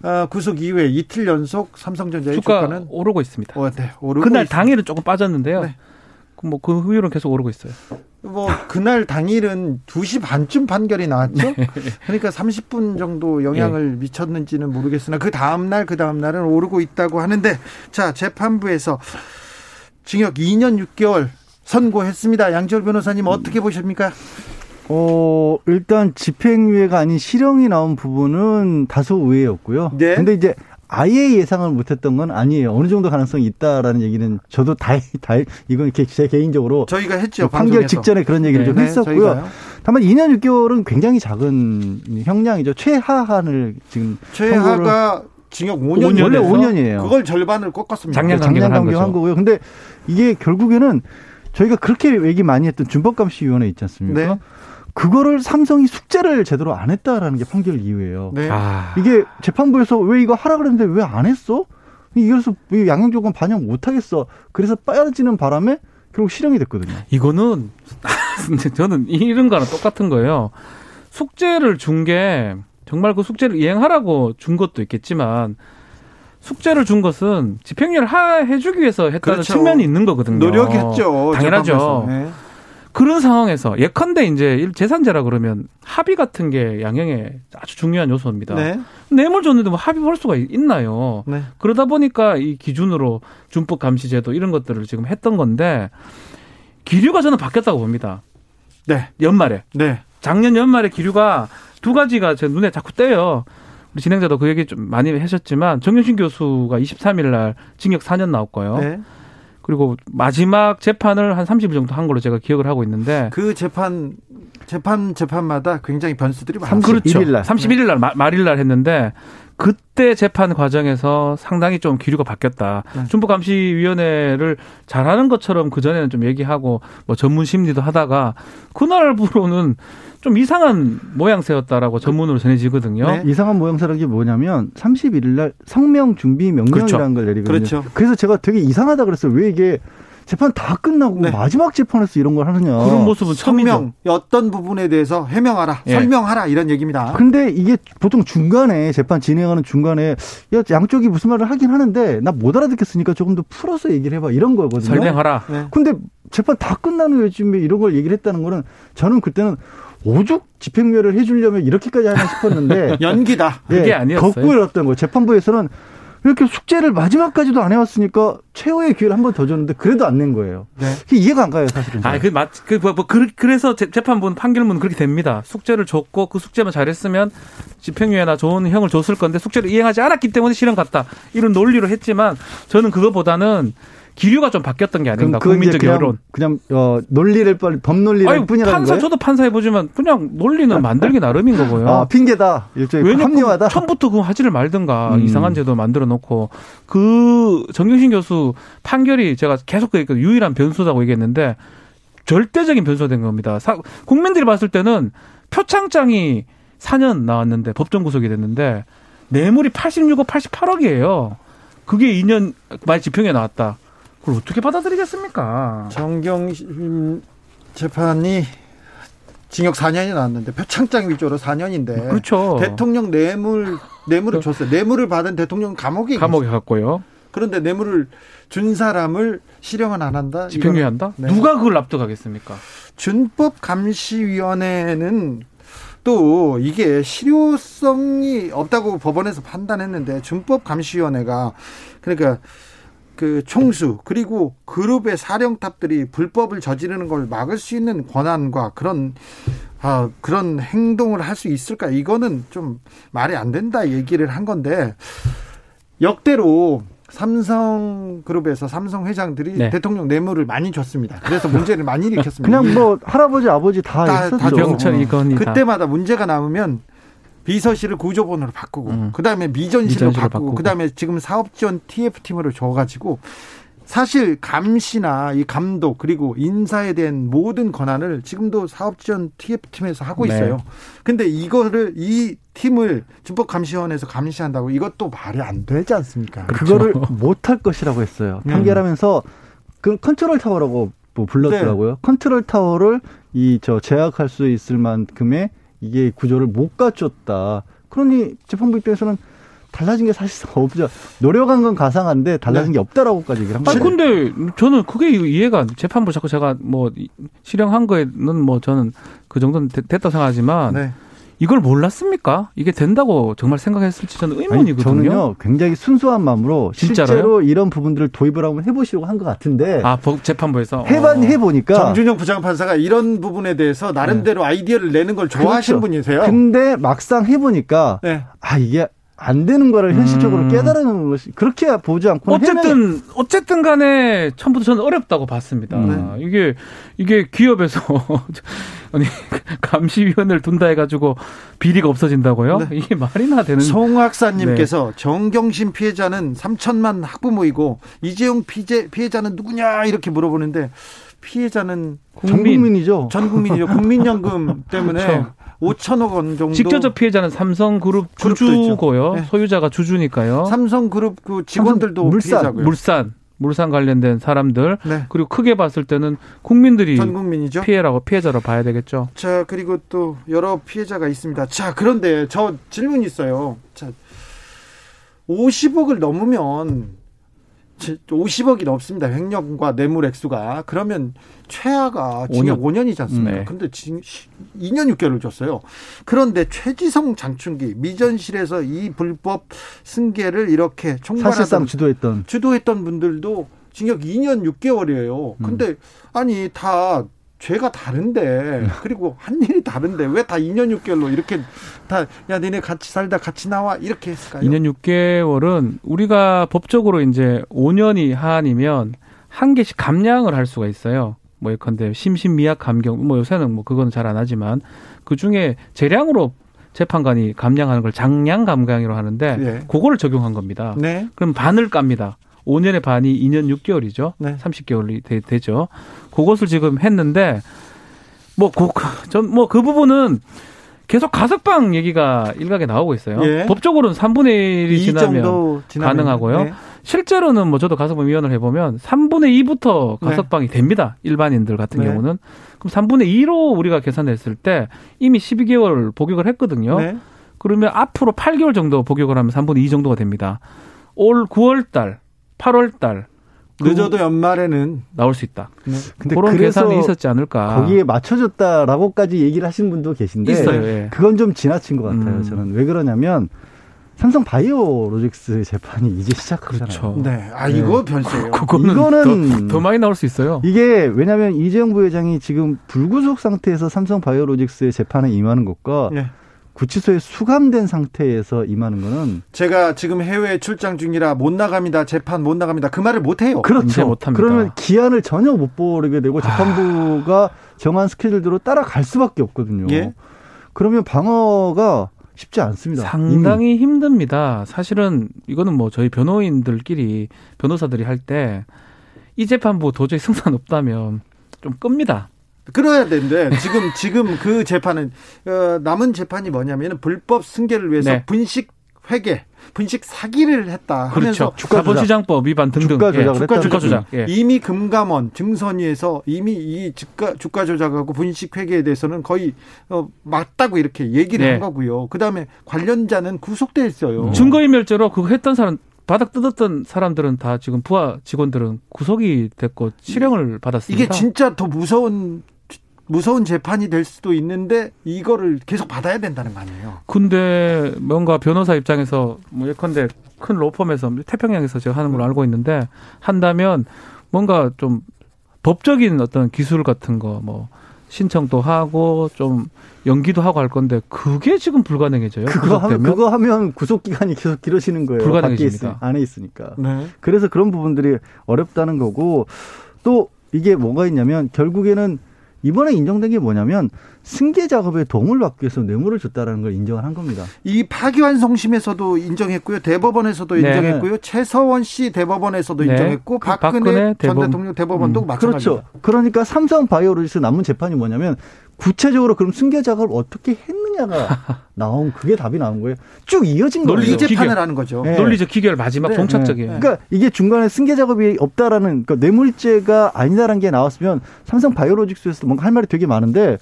어, 구속 이후에 이틀 연속 삼성전자의 주가 주가는 오르고 있습니다. 어, 네, 오르고 그날 있습니다. 당일은 조금 빠졌는데요. 네. 뭐그 후유는 계속 오르고 있어요. 뭐 그날 당일은 2시 반쯤 판결이 나왔죠. 네. 그러니까 30분 정도 영향을 네. 미쳤는지는 모르겠으나 그 다음 날 그 다음 날은 오르고 있다고 하는데 자 재판부에서 징역 2년 6개월 선고했습니다. 양지열 변호사님 어떻게 보십니까? 어, 일단 집행유예가 아닌 실형이 나온 부분은 다소 의외였고요. 네. 근데 이제 아예 예상을 못했던 건 아니에요. 어느 정도 가능성이 있다라는 얘기는 저도 다, 다 이건 제 개인적으로 저희가 했죠. 판결 방송에서. 직전에 그런 얘기를 네, 좀 했었고요. 저희가요? 다만 2년 6개월은 굉장히 작은 형량이죠. 최하한을 지금 최하가 징역 5년 원래 5년이에요. 그걸 절반을 꺾었습니다. 작년 작년 강경한 거고요. 근데 이게 결국에는 저희가 그렇게 얘기 많이 했던 준법감시위원회 있지 않습니까? 네. 그거를 삼성이 숙제를 제대로 안 했다라는 게 판결 이유예요. 네. 아. 이게 재판부에서 왜 이거 하라 그랬는데 왜 안 했어? 이래서 양형 조건 반영 못 하겠어. 그래서 빠지는 바람에 결국 실형이 됐거든요. 이거는 저는 이런 거랑 똑같은 거예요. 숙제를 준 게 정말 그 숙제를 이행하라고 준 것도 있겠지만 숙제를 준 것은 집행유예를 해주기 위해서 했다는 그렇죠. 측면이 있는 거거든요. 노력했죠. 당연하죠. 네. 그런 상황에서 예컨대 이제 재산제라 그러면 합의 같은 게 양형에 아주 중요한 요소입니다. 네. 뇌물 줬는데 뭐 합의 볼 수가 있나요? 네. 그러다 보니까 이 기준으로 준법 감시제도 이런 것들을 지금 했던 건데 기류가 저는 바뀌었다고 봅니다. 네. 연말에. 네. 작년 연말에 기류가 두 가지가 제 눈에 자꾸 떼요. 우리 진행자도 그 얘기 좀 많이 하셨지만 정윤신 교수가 23일 날 징역 4년 나왔고요. 네. 그리고 마지막 재판을 한 30일 정도 한 걸로 제가 기억을 하고 있는데 그 재판 재판 재판마다 굉장히 변수들이 많아요. 그렇죠. 31일 날. 31일 날 말일 날 했는데 그때 재판 과정에서 상당히 좀 기류가 바뀌었다. 네. 준법감시위원회를 잘하는 것처럼 그 전에는 좀 얘기하고 뭐 전문 심리도 하다가 그날부로는 좀 이상한 모양새였다라고 전문으로 전해지거든요. 네. 이상한 모양새라는 게 뭐냐면 31일 날 성명 준비 명령이라는 그렇죠. 걸 내리거든요. 그렇죠. 그래서 제가 되게 이상하다 그랬어요. 왜 이게 재판 다 끝나고 네. 마지막 재판에서 이런 걸 하느냐. 그런 모습은 처음이죠. 어떤 부분에 대해서 해명하라, 예. 설명하라 이런 얘기입니다. 근데 이게 보통 중간에 재판 진행하는 중간에 야, 양쪽이 무슨 말을 하긴 하는데 나 못 알아듣겠으니까 조금 더 풀어서 얘기를 해봐 이런 거거든요. 설명하라. 네. 근데 재판 다 끝난 후에 지금 이런 걸 얘기를 했다는 거는 저는 그때는 오죽 집행유예를 해주려면 이렇게까지 하나 싶었는데 연기다. 예, 그게 아니었어요. 거꾸로였던 거예요. 재판부에서는 이렇게 숙제를 마지막까지도 안 해왔으니까 최후의 기회를 한 번 더 줬는데 그래도 안 낸 거예요. 네. 이해가 안 가요, 사실은. 아, 그, 맞, 그, 뭐, 뭐 그, 그래서 재판부는 판결문 그렇게 됩니다. 숙제를 줬고 그 숙제만 잘했으면 집행유예나 좋은 형을 줬을 건데 숙제를 이행하지 않았기 때문에 실형 갔다. 이런 논리로 했지만 저는 그거보다는 기류가 좀 바뀌었던 게 아닌가 국민적 그냥, 여론. 그냥 어 논리를 빨리 법 논리를 아니, 뿐이라는 판사 거예요? 저도 판사해 보지만 그냥 논리는 만들기 나름인 거고요. 아 핑계다 일종의 합리화다. 처음부터 그 하지를 말든가 음. 이상한 제도 만들어 놓고 그 정경신 교수 판결이 제가 계속 그 유일한 변수라고 얘기했는데 절대적인 변수가 된 겁니다. 사, 국민들이 봤을 때는 표창장이 4년 나왔는데 법정 구속이 됐는데 뇌물이 86억, 88억이에요. 그게 2년 말 집행에 나왔다. 그걸 어떻게 받아들이겠습니까? 정경심 재판이 징역 4년이 나왔는데 표창장 위조로 4년인데 그렇죠. 대통령 뇌물 뇌물을 줬어요. 뇌물을 받은 대통령 감옥에 감옥에 갔고요. 그런데 뇌물을 준 사람을 실형은 안 한다. 집행유예 한다? 네. 누가 그걸 납득하겠습니까? 준법 감시위원회는 또 이게 실효성이 없다고 법원에서 판단했는데 준법 감시위원회가 그러니까 그 총수 그리고 그룹의 사령탑들이 불법을 저지르는 걸 막을 수 있는 권한과 그런 아, 그런 행동을 할 수 있을까? 이거는 좀 말이 안 된다 얘기를 한 건데 역대로 삼성그룹에서 삼성 회장들이 네. 대통령 뇌물을 많이 줬습니다. 그래서 문제를 많이 일으켰습니다. 그냥 뭐 할아버지 아버지 다, 다 했었죠. 다 병천 이건 그때마다 문제가 나오면 비서실을 구조번호로 바꾸고 음. 그다음에 미전실로, 바꾸고, 바꾸고 그다음에 지금 사업지원 TF팀으로 줘가지고 사실 감시나 이 감독 그리고 인사에 대한 모든 권한을 지금도 사업지원 TF팀에서 하고 네. 있어요. 네. 근데 이거를 이 팀을 준법감시위에서 감시한다고 이것도 말이 안 되지 않습니까? 그렇죠. 그거를 못할 것이라고 했어요. 음. 판결하면서 그 컨트롤 타워라고 뭐 불렀더라고요. 네. 컨트롤 타워를 이 저 제약할 수 있을 만큼의 이게 구조를 못 갖췄다. 그러니 재판부 입장에서는 달라진 게 사실상 없죠. 노력한 건 가상한데 달라진 네. 게 없다라고까지 얘기를 한 거예요. 아니 근데 저는 그게 이해가 재판부 자꾸 제가 뭐 실형한 거에는 뭐 저는 그 정도는 됐다고 생각하지만 네. 이걸 몰랐습니까? 이게 된다고 정말 생각했을지 저는 의문이거든요. 아니, 저는요 굉장히 순수한 마음으로 진짜로요? 실제로 이런 부분들을 도입을 한번 해보시려고 한 것 같은데 아 재판부에서 해반 어. 해보니까 정준영 부장판사가 이런 부분에 대해서 나름대로 네. 아이디어를 내는 걸 좋아하시는 그렇죠. 분이세요. 근데 막상 해보니까 네. 아 이게 안 되는 거를 현실적으로 음. 깨달은 것이 그렇게 보지 않고 어쨌든 해내... 어쨌든 간에 처음부터 저는 어렵다고 봤습니다. 네. 이게 이게 기업에서 아니 감시위원을 둔다 해가지고 비리가 없어진다고요? 네. 이게 말이나 되는? 송 학사님께서 네. 정경심 피해자는 3천만 학부모이고 이재용 피해 피해자는 누구냐 이렇게 물어보는데 피해자는 국민, 이죠 전 국민이죠. 국민연금 때문에 그렇죠. 5천억 원 정도. 직접적 피해자는 삼성그룹 주주고요. 네. 소유자가 주주니까요. 삼성그룹 그 직원들도 물산, 피해자고요. 물산. 물산 관련된 사람들 네. 그리고 크게 봤을 때는 국민들이 전 국민이죠. 피해라고 피해자로 봐야 되겠죠. 자 그리고 또 여러 피해자가 있습니다. 자 그런데 저 질문 있어요. 자 50억을 넘으면 50억이 넘습니다. 횡령과 뇌물 액수가. 그러면 최하가 징역 5년. 5년이지 않습니까? 네. 근데 2년 6개월을 줬어요. 그런데 최지성 장충기 미전실에서 이 불법 승계를 이렇게 총괄하던 사실상 주도했던 주도했던 분들도 징역 2년 6개월이에요. 근데 음. 아니 다 죄가 다른데 그리고 한 일이 다른데 왜 다 2년 6개월로 이렇게 다 야 니네 같이 살다 같이 나와 이렇게 했을까요? 2년 6개월은 우리가 법적으로 이제 5년이 한이면 한 개씩 감량을 할 수가 있어요. 뭐 예컨대 심신미약 감경 뭐 요새는 뭐 그거는 잘안 하지만 그 중에 재량으로 재판관이 감량하는 걸 장량 감강이라고 하는데 네. 그거를 적용한 겁니다. 네. 그럼 반을 깝니다. 5년의 반이 2년 6개월이죠. 네. 30개월이 되, 죠 그것을 지금 했는데 뭐전뭐그 그 부분은 계속 가석방 얘기가 일각에 나오고 있어요. 예. 법적으로는 3분의 1이 지나면 가능하고요. 네. 실제로는 뭐 저도 가석방 위원을 해보면 3분의 2부터 가석방이 네. 됩니다. 일반인들 같은 네. 경우는. 그럼 3분의 2로 우리가 계산했을 때 이미 12개월 복역을 했거든요. 네. 그러면 앞으로 8개월 정도 복역을 하면 3분의 2 정도가 됩니다. 올 9월 달 8월 달 늦어도 연말에는 나올 수 있다. 네. 근데 그런 계산이 있었지 않을까. 거기에 맞춰줬다라고까지 얘기를 하신 분도 계신데 있어요, 예. 그건 좀 지나친 것 같아요. 음. 저는 왜 그러냐면 삼성 바이오로직스 재판이 이제 시작하잖아요. 그렇죠. 네. 아 이거 네. 변수예요. 이거는 더, 더, 많이 나올 수 있어요. 이게 왜냐하면 이재용 부회장이 지금 불구속 상태에서 삼성 바이오로직스의 재판에 임하는 것과 네. 구치소에 수감된 상태에서 임하는 거는 제가 지금 해외 출장 중이라 못 나갑니다. 재판 못 나갑니다. 그 말을 못 해요. 그렇죠. 못 합니다. 그러면 기한을 전혀 못 보게 되고 재판부가 아... 정한 스케줄대로 따라갈 수밖에 없거든요. 예? 그러면 방어가 쉽지 않습니다. 상당히 이미. 힘듭니다. 사실은 이거는 뭐 저희 변호인들끼리 변호사들이 할 때 이 재판부 도저히 승산 없다면 좀 끕니다. 그래야 되는데 지금 지금 그 재판은 어, 남은 재판이 뭐냐면 불법 승계를 위해서 네. 분식 회계 분식 사기를 했다 그렇죠. 주가 자본시장법 위반 등등 주가 조작 예, 주가 조작, 조작. 예. 이미 금감원 증선위에서 이미 이 주가 주가 조작하고 분식 회계에 대해서는 거의 어, 맞다고 이렇게 얘기를 네. 한 거고요. 그다음에 관련자는 구속돼 있어요. 증거인멸죄로 그거 했던 사람 바닥 뜯었던 사람들은 다 지금 부하 직원들은 구속이 됐고 실형을 받았습니다. 이게 진짜 더 무서운 무서운 재판이 될 수도 있는데 이거를 계속 받아야 된다는 거 아니에요. 근데 뭔가 변호사 입장에서 뭐 예컨대 큰 로펌에서 태평양에서 제가 하는 걸 알고 있는데 한다면 뭔가 좀 법적인 어떤 기술 같은 거 뭐 신청도 하고 좀 연기도 하고 할 건데 그게 지금 불가능해져요. 그거 하면 그거 하면 구속 기간이 계속 길어지는 거예요. 불가능해집니다. 안에 있으니까. 네. 그래서 그런 부분들이 어렵다는 거고 또 이게 뭐가 있냐면 결국에는 이번에 인정된 게 뭐냐면 승계 작업에 도움을 받기 위해서 뇌물을 줬다라는 걸 인정을 한 겁니다. 이 파기환송심에서도 인정했고요. 대법원에서도 네. 인정했고요. 최서원 씨 대법원에서도 네. 인정했고 그 박근혜, 박근혜 전 대통령 대법원도 음. 마찬가지죠. 그렇죠. 그러니까 삼성 바이오로직스 남은 재판이 뭐냐면 구체적으로 그럼 승계 작업을 어떻게 했느냐가 나온 그게 답이 나온 거예요. 쭉 이어진 거예요. 논리 재판을 하는 거죠. 네. 논리적 기결 마지막 네. 동착적이에요. 네. 그러니까 이게 중간에 승계 작업이 없다라는 그러니까 뇌물죄가 아니다라는 게 나왔으면 삼성 바이오로직스에서도 뭔가 할 말이 되게 많은데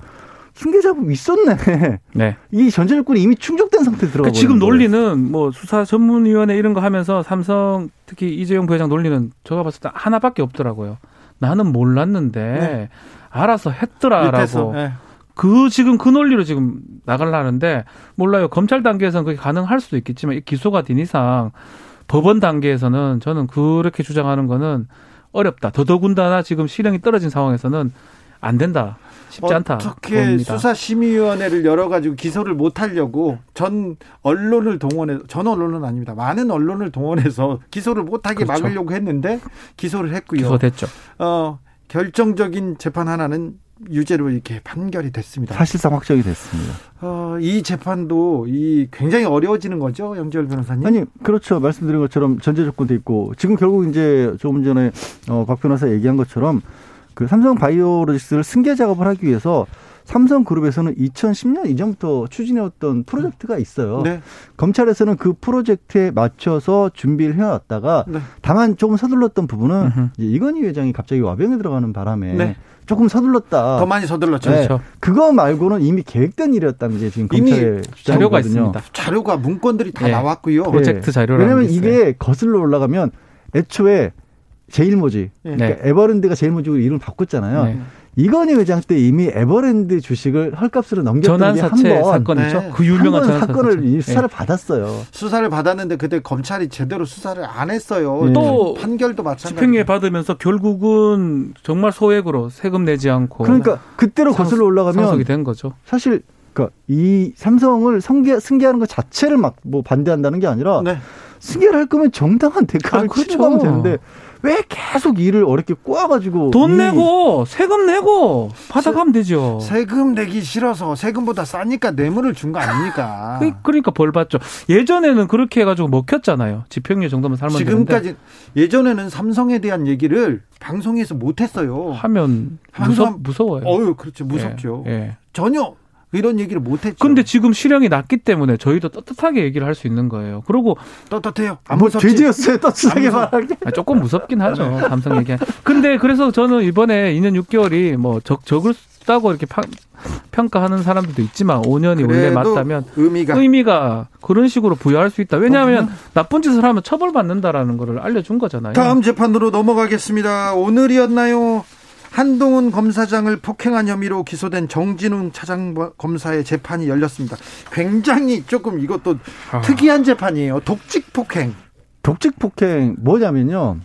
승계 작업이 있었네. 네. 이 전제 조건이 이미 충족된 상태에 들어가 그러니까 지금 논리는 뭐 수사 전문위원회 이런 거 하면서 삼성 특히 이재용 부회장 논리는 제가 봤을 때 하나밖에 없더라고요. 나는 몰랐는데 네. 알아서 했더라라고. 네. 그 지금 그 논리로 지금 나갈라는데 몰라요. 검찰 단계에서는 그게 가능할 수도 있겠지만 기소가 된 이상 법원 단계에서는 저는 그렇게 주장하는 거는 어렵다. 더더군다나 지금 실형이 떨어진 상황에서는 안 된다. 쉽지 않다. 어떻게 봅니다. 수사심의위원회를 열어가지고 기소를 못 하려고 전 언론을 동원해 전 언론은 아닙니다. 많은 언론을 동원해서 기소를 못하게 그렇죠. 막으려고 했는데 기소를 했고요. 기소됐죠. 어 결정적인 재판 하나는 유죄로 이렇게 판결이 됐습니다. 사실상 확정이 됐습니다. 어, 이 재판도 이 굉장히 어려워지는 거죠, 영재열 변호사님? 아니 그렇죠. 말씀드린 것처럼 전제 조건도 있고 지금 결국 이제 조금 전에 어, 박 변호사 얘기한 것처럼 그 삼성 바이오로직스를 승계 작업을 하기 위해서 삼성그룹에서는 2010년 이전부터 추진해왔던 프로젝트가 있어요. 네. 검찰에서는 그 프로젝트에 맞춰서 준비를 해왔다가 네. 다만 조금 서둘렀던 부분은 이제 이건희 회장이 갑자기 와병에 들어가는 바람에 네. 조금 서둘렀다. 더 많이 서둘렀죠. 네. 그렇죠. 그거 말고는 이미 계획된 일이었다는 게 지금 검찰의 자료가 있습니다. 자료가 문건들이 다 네. 나왔고요. 프로젝트 자료를 왜냐하면 이게 거슬러 올라가면 애초에 제일모직 네. 그러니까 에버랜드가 제일모직으로 이름을 바꿨잖아요. 네. 이건희 회장 때 이미 에버랜드 주식을 헐값으로 넘겼던 게 한번 사건이죠. 네. 그 유명한 전환 사건을 사건. 수사를 네. 받았어요. 수사를 받았는데 그때 검찰이 제대로 수사를 안 했어요. 네. 또 판결도 마찬가지. 집행유예 받으면서 결국은 정말 소액으로 세금 내지 않고 그러니까 그때로 거슬러 올라가면 상속이 된 거죠. 사실 그러니까 이 삼성을 승계, 승계하는 것 자체를 막 뭐 반대한다는 게 아니라 네. 승계를 할 거면 정당한 대가를 아, 그렇죠. 치르면 되는데 왜 계속 일을 어렵게 꼬아가지고 돈 내고 세금 내고 받아가면 되죠. 세금 내기 싫어서 세금보다 싸니까 뇌물을 준 거 아닙니까? 그, 그러니까 벌 받죠. 예전에는 그렇게 해가지고 먹혔잖아요. 집행유예 정도면 살면 지금까지 되는데. 예전에는 삼성에 대한 얘기를 방송에서 못했어요. 하면 무섭, 무서워요. 어유 그렇죠 무섭죠. 예, 예. 전혀 이런 얘기를 못했죠. 근데 지금 실형이 낮기 때문에 저희도 떳떳하게 얘기를 할 수 있는 거예요. 그리고 떳떳해요. 안뭐 죄지었어요. 떳떳하게 말하기. 아, 조금 무섭긴 하죠. 감성 얘기. 근데 그래서 저는 이번에 2년 6개월이 뭐 적, 적을 다고 이렇게 평가하는 사람들도 있지만 5년이 원래 맞다면 의미가 의미가 그런 식으로 부여할 수 있다. 왜냐하면 어, 나쁜 짓을 하면 처벌받는다라는 거를 알려준 거잖아요. 다음 재판으로 넘어가겠습니다. 오늘이었나요? 한동훈 검사장을 폭행한 혐의로 기소된 정진웅 차장 검사의 재판이 열렸습니다. 굉장히 조금 이것도 아. 특이한 재판이에요. 독직 폭행. 독직 폭행 뭐냐면요.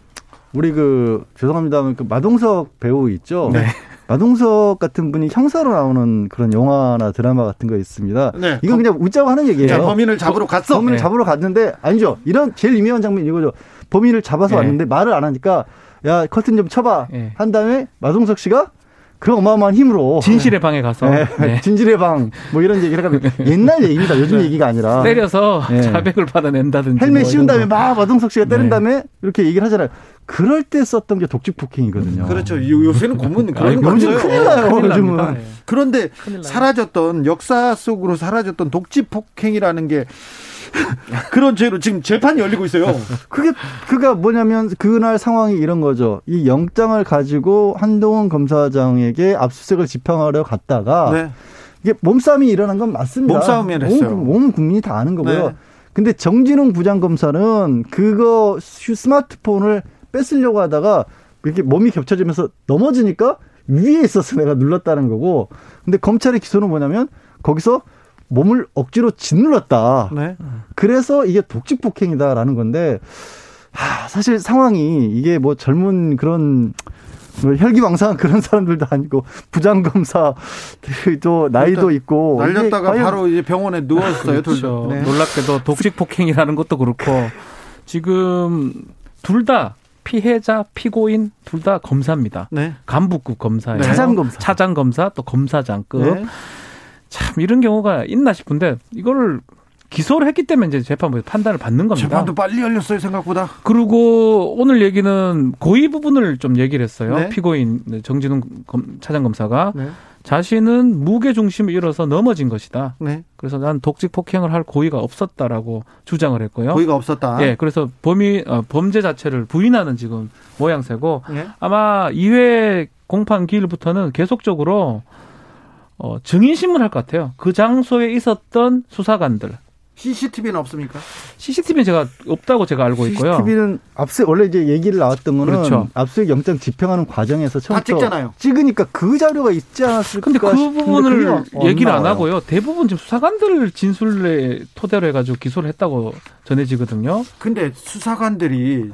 우리 그 죄송합니다만 그 마동석 배우 있죠. 네. 마동석 같은 분이 형사로 나오는 그런 영화나 드라마 같은 거 있습니다. 네. 이건 그냥 웃자고 하는 얘기예요. 자, 범인을 잡으러 갔어. 범인을 네. 잡으러 갔는데 아니죠. 이런 제일 유명한 장면 이거죠. 범인을 잡아서 네. 왔는데 말을 안 하니까 야 커튼 좀 쳐봐 네. 한 다음에 마동석 씨가 그 어마어마한 힘으로 진실의 방에 가서 네. 네. 진실의 방 뭐 이런 얘기를 하면 옛날 얘기입니다. 요즘 네. 얘기가 아니라 때려서 네. 자백을 받아낸다든지 헬멧 뭐 씌운 다음에 막 마동석 씨가 때린 네. 다음에 이렇게 얘기를 하잖아요. 그럴 때 썼던 게 독직 폭행이거든요. 그렇죠. 요새는 고문 그런 거 요즘 큰일 나요. 요즘은. 그런데 사라졌던 역사 속으로 사라졌던 독직 폭행이라는 게 그런 죄로 지금 재판이 열리고 있어요. 그게 그가 뭐냐면 그날 상황이 이런 거죠. 이 영장을 가지고 한동훈 검사장에게 압수수색을 집행하려 갔다가 네. 이게 몸싸움이 일어난 건 맞습니다. 몸싸움이 했어요. 온, 온 국민이 다 아는 거고요. 네. 근데 정진웅 부장검사는 그거 스마트폰을 뺏으려고 하다가 이렇게 몸이 겹쳐지면서 넘어지니까 위에 있어서 내가 눌렀다는 거고. 근데 검찰의 기소는 뭐냐면 거기서 몸을 억지로 짓눌렀다. 네. 그래서 이게 독직 폭행이다라는 건데 하, 사실 상황이 이게 뭐 젊은 그런 뭐 혈기왕성한 그런 사람들도 아니고 부장검사도 나이도 있고 날렸다가 바로 이제 병원에 누웠어요. 그렇죠. 네. 놀랍게도 독직 폭행이라는 것도 그렇고 지금 둘 다 피해자, 피고인 둘 다 검사입니다. 네. 간부급 검사예요. 차장 검사, 차장 검사 또 검사장급. 네. 참 이런 경우가 있나 싶은데 이거를 기소를 했기 때문에 이제 재판부에서 판단을 받는 겁니다. 재판도 빨리 열렸어요 생각보다. 그리고 오늘 얘기는 고의 부분을 좀 얘기를 했어요. 네. 피고인 정진웅 차장 검사가 네. 자신은 무게 중심을 잃어서 넘어진 것이다. 네. 그래서 난 독직 폭행을 할 고의가 없었다라고 주장을 했고요. 고의가 없었다. 예, 그래서 범위 어, 범죄 자체를 부인하는 지금 모양새고 네. 아마 2회 공판 기일부터는 계속적으로 어, 증인신문 할것 같아요. 그 장소에 있었던 수사관들. CCTV는 없습니까? CCTV는 제가 없다고 제가 알고 있고요. CCTV는 앞서 원래 이제 얘기를 나왔던 거는 그렇죠. 압수수색 영장 집행하는 과정에서 처음부터 찍잖아요. 찍으니까 그 자료가 있지 않았을까? 근데 그 부분을 얘기를 안 하고요. 대부분 지금 수사관들 진술에 토대로 해가지고 기소를 했다고 전해지거든요. 근데 수사관들이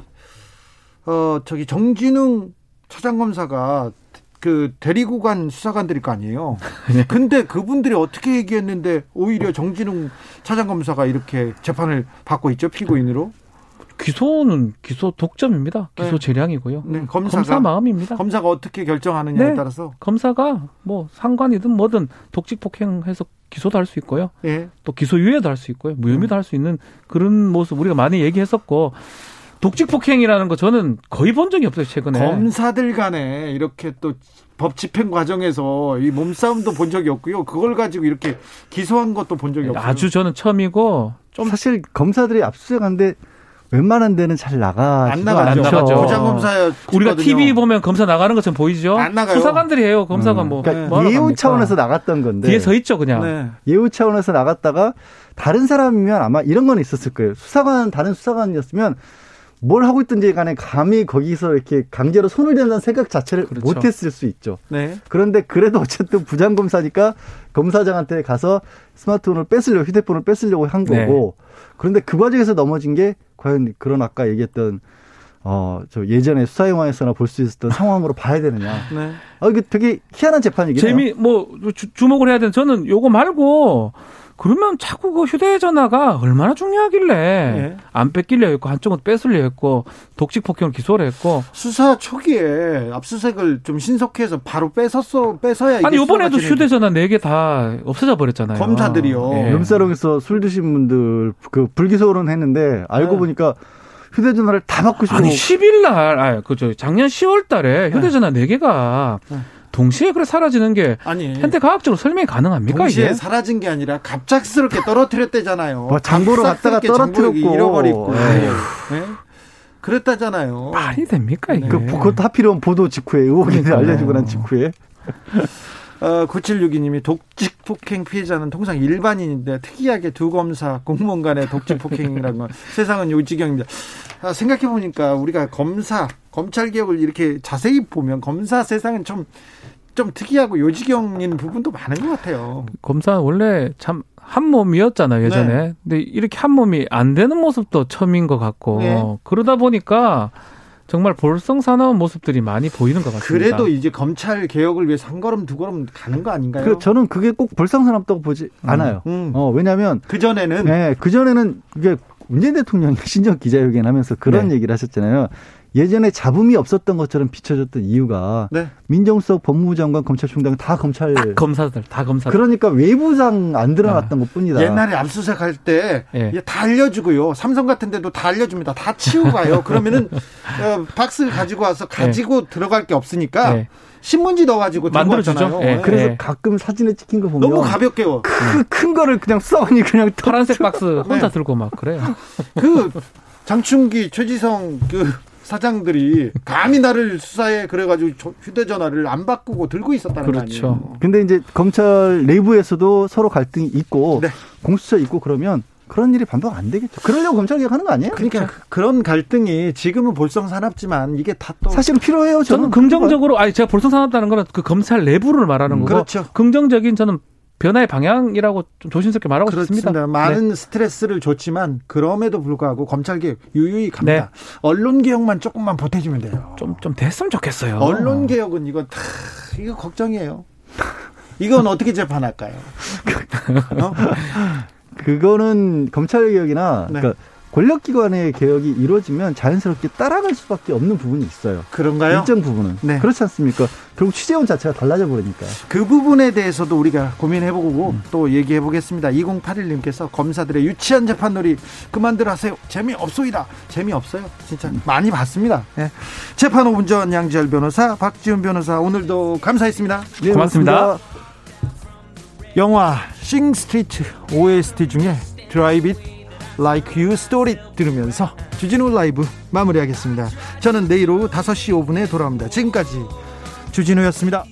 어 저기 정진웅 차장검사가 그 데리고 간 수사관들일 거 아니에요. 네. 근데 그분들이 어떻게 얘기했는데 오히려 정진웅 차장검사가 이렇게 재판을 받고 있죠 피고인으로. 기소는 기소 독점입니다. 기소 네. 재량이고요. 네. 검사가, 검사 마음입니다. 검사가 어떻게 결정하느냐에 네. 따라서 검사가 뭐 상관이든 뭐든 독직 폭행해서 기소도 할 수 있고요. 예. 또 기소유예도 할 수 있고요. 무혐의도 음. 할수 있는 그런 모습 우리가 많이 얘기했었고 독직 폭행이라는 거 저는 거의 본 적이 없어요 최근에. 검사들 간에 이렇게 또 법 집행 과정에서 이 몸싸움도 본 적이 없고요. 그걸 가지고 이렇게 기소한 것도 본 적이 없어요. 아주 저는 처음이고 좀 사실 검사들이 압수수색한데 웬만한 데는 잘 나가 안 나가죠. 나가죠. 부장검사 우리가 TV 보면 검사 나가는 것처럼 보이죠. 안 나가요. 수사관들이 해요. 검사가 음. 뭐 그러니까 예우 합니까? 차원에서 나갔던 건데 뒤에 서 있죠, 그냥. 네. 예우 차원에서 나갔다가 다른 사람이면 아마 이런 건 있었을 거예요. 수사관 다른 수사관이었으면 뭘 하고 있든지 간에 감히 거기서 이렇게 강제로 손을 댄다는 생각 자체를 그렇죠. 못했을 수 있죠. 네. 그런데 그래도 어쨌든 부장검사니까 검사장한테 가서 스마트폰을 뺏으려고 휴대폰을 뺏으려고 한 거고 네. 그런데 그 과정에서 넘어진 게 과연 그런 아까 얘기했던 어, 저 예전에 수사 영화에서나 볼 수 있었던 상황으로 봐야 되느냐. 네. 아, 이게 되게 희한한 재판이긴 해요. 재미, 뭐, 주, 주목을 해야 되는 저는 요거 말고 그러면 자꾸 그 휴대전화가 얼마나 중요하길래 네. 안 뺏길려 했고 한쪽은 뺏으려 했고 독직 폭행을 기소를 했고 수사 초기에 압수색을 좀 신속해서 바로 뺏었어 뺏어야 아니 이번에도 휴대전화 네 개 다 없어져 버렸잖아요. 검사들이요. 네. 룸사롱에서 술 드신 분들 그 불기소는 했는데 알고 네. 보니까 휴대전화를 다 바꾸시고 아니 10일 날, 아, 그죠 작년 10월 달에 휴대전화 네 개가 네. 동시에 그래 사라지는 게 아니 현대 과학적으로 설명이 가능합니까? 동시에 이게? 사라진 게 아니라 갑작스럽게 떨어뜨렸대잖아요. 뭐 장보러 갔다가 떨어뜨렸고 잃어버리고 네. 네? 그랬다잖아요. 말이 됩니까 이게? 그, 그것도 하필이면 보도 직후에 의혹이 그러니까. 알려지고 난 직후에. 어, 9762님이 독직 폭행 피해자는 통상 일반인인데 특이하게 두 검사 공무원 간의 독직 폭행이라는 건 세상은 요지경입니다. 아, 생각해 보니까 우리가 검사 검찰 개혁을 이렇게 자세히 보면 검사 세상은 좀 좀 특이하고 요지경인 부분도 많은 것 같아요. 검사 원래 참 한 몸이었잖아요 예전에. 네. 근데 이렇게 한 몸이 안 되는 모습도 처음인 것 같고 네. 그러다 보니까 정말 볼썽사나운 모습들이 많이 보이는 것 같습니다. 그래도 이제 검찰 개혁을 위해서 한 걸음 두 걸음 가는 거 아닌가요? 그 저는 그게 꼭 볼썽사납다고 보지 음. 않아요. 음. 어, 왜냐하면 그 전에는 네, 그 전에는 이게 문재인 대통령이 신적 기자회견하면서 그런 네. 얘기를 하셨잖아요. 예전에 잡음이 없었던 것처럼 비춰졌던 이유가 네. 민정수석 법무부 장관 검찰총장 다 검찰 다 검사들 다 검사 그러니까 외부상 안 드러났던 아. 것뿐이다. 옛날에 압수수색 할때 네. 다 알려주고요. 삼성 같은 데도 다 알려줍니다. 다 치우고 가요. 그러면은 어, 박스 가지고 와서 가지고 네. 들어갈 게 없으니까 네. 신문지 넣어가지고 만들어주죠. 네. 그래서 가끔 사진에 찍힌 거 보면 너무 가볍게요. 큰, 큰 거를 그냥 써니 그냥 파란색 박스 혼자 들고 막 그래요. 그 장충기 최지성 그 사장들이 감히 나를 수사해 그래가지고 휴대전화를 안 바꾸고 들고 있었다는 그렇죠. 거 아니에요. 근데 이제 검찰 내부에서도 서로 갈등이 있고 네. 공수처 있고 그러면 그런 일이 반복 안 되겠죠. 그러려고 검찰 개혁하는 거 아니에요? 그러니까 그, 런 갈등이 지금은 볼썽사납지만 이게 다 또 사실은 필요해요. 저는, 저는 긍정적으로 아니 제가 볼썽사납다는 거는 그 검찰 내부를 말하는 음, 거고 그렇죠. 긍정적인 저는 변화의 방향이라고 좀 조심스럽게 말하고 그렇습니다. 싶습니다. 많은 네. 스트레스를 줬지만 그럼에도 불구하고 검찰 개혁 유유히 갑니다. 네. 언론 개혁만 조금만 보태주면 돼요. 좀 좀 됐으면 좋겠어요. 언론 개혁은 이거 다 이거 걱정이에요. 이건 어떻게 재판할까요? 어? 그거는 검찰 개혁이나 네. 그러니까 권력기관의 개혁이 이루어지면 자연스럽게 따라갈 수밖에 없는 부분이 있어요. 그런가요? 일정 부분은. 네. 그렇지 않습니까? 결국 취재원 자체가 달라져 버리니까. 그 부분에 대해서도 우리가 고민해보고 음. 또 얘기해보겠습니다. 2081님께서 검사들의 유치한 재판놀이 그만들 하세요. 재미없소이다. 재미없어요. 진짜 음. 많이 봤습니다. 네. 재판 5분 전 양지열 변호사, 박지훈 변호사 오늘도 감사했습니다. 네, 고맙습니다. 고맙습니다. 영화 싱스트리트 OST 중에 Drive It Like You Stole It 들으면서 주진우 라이브 마무리하겠습니다. 저는 내일 오후 5시 5분에 돌아옵니다. 지금까지 주진우였습니다.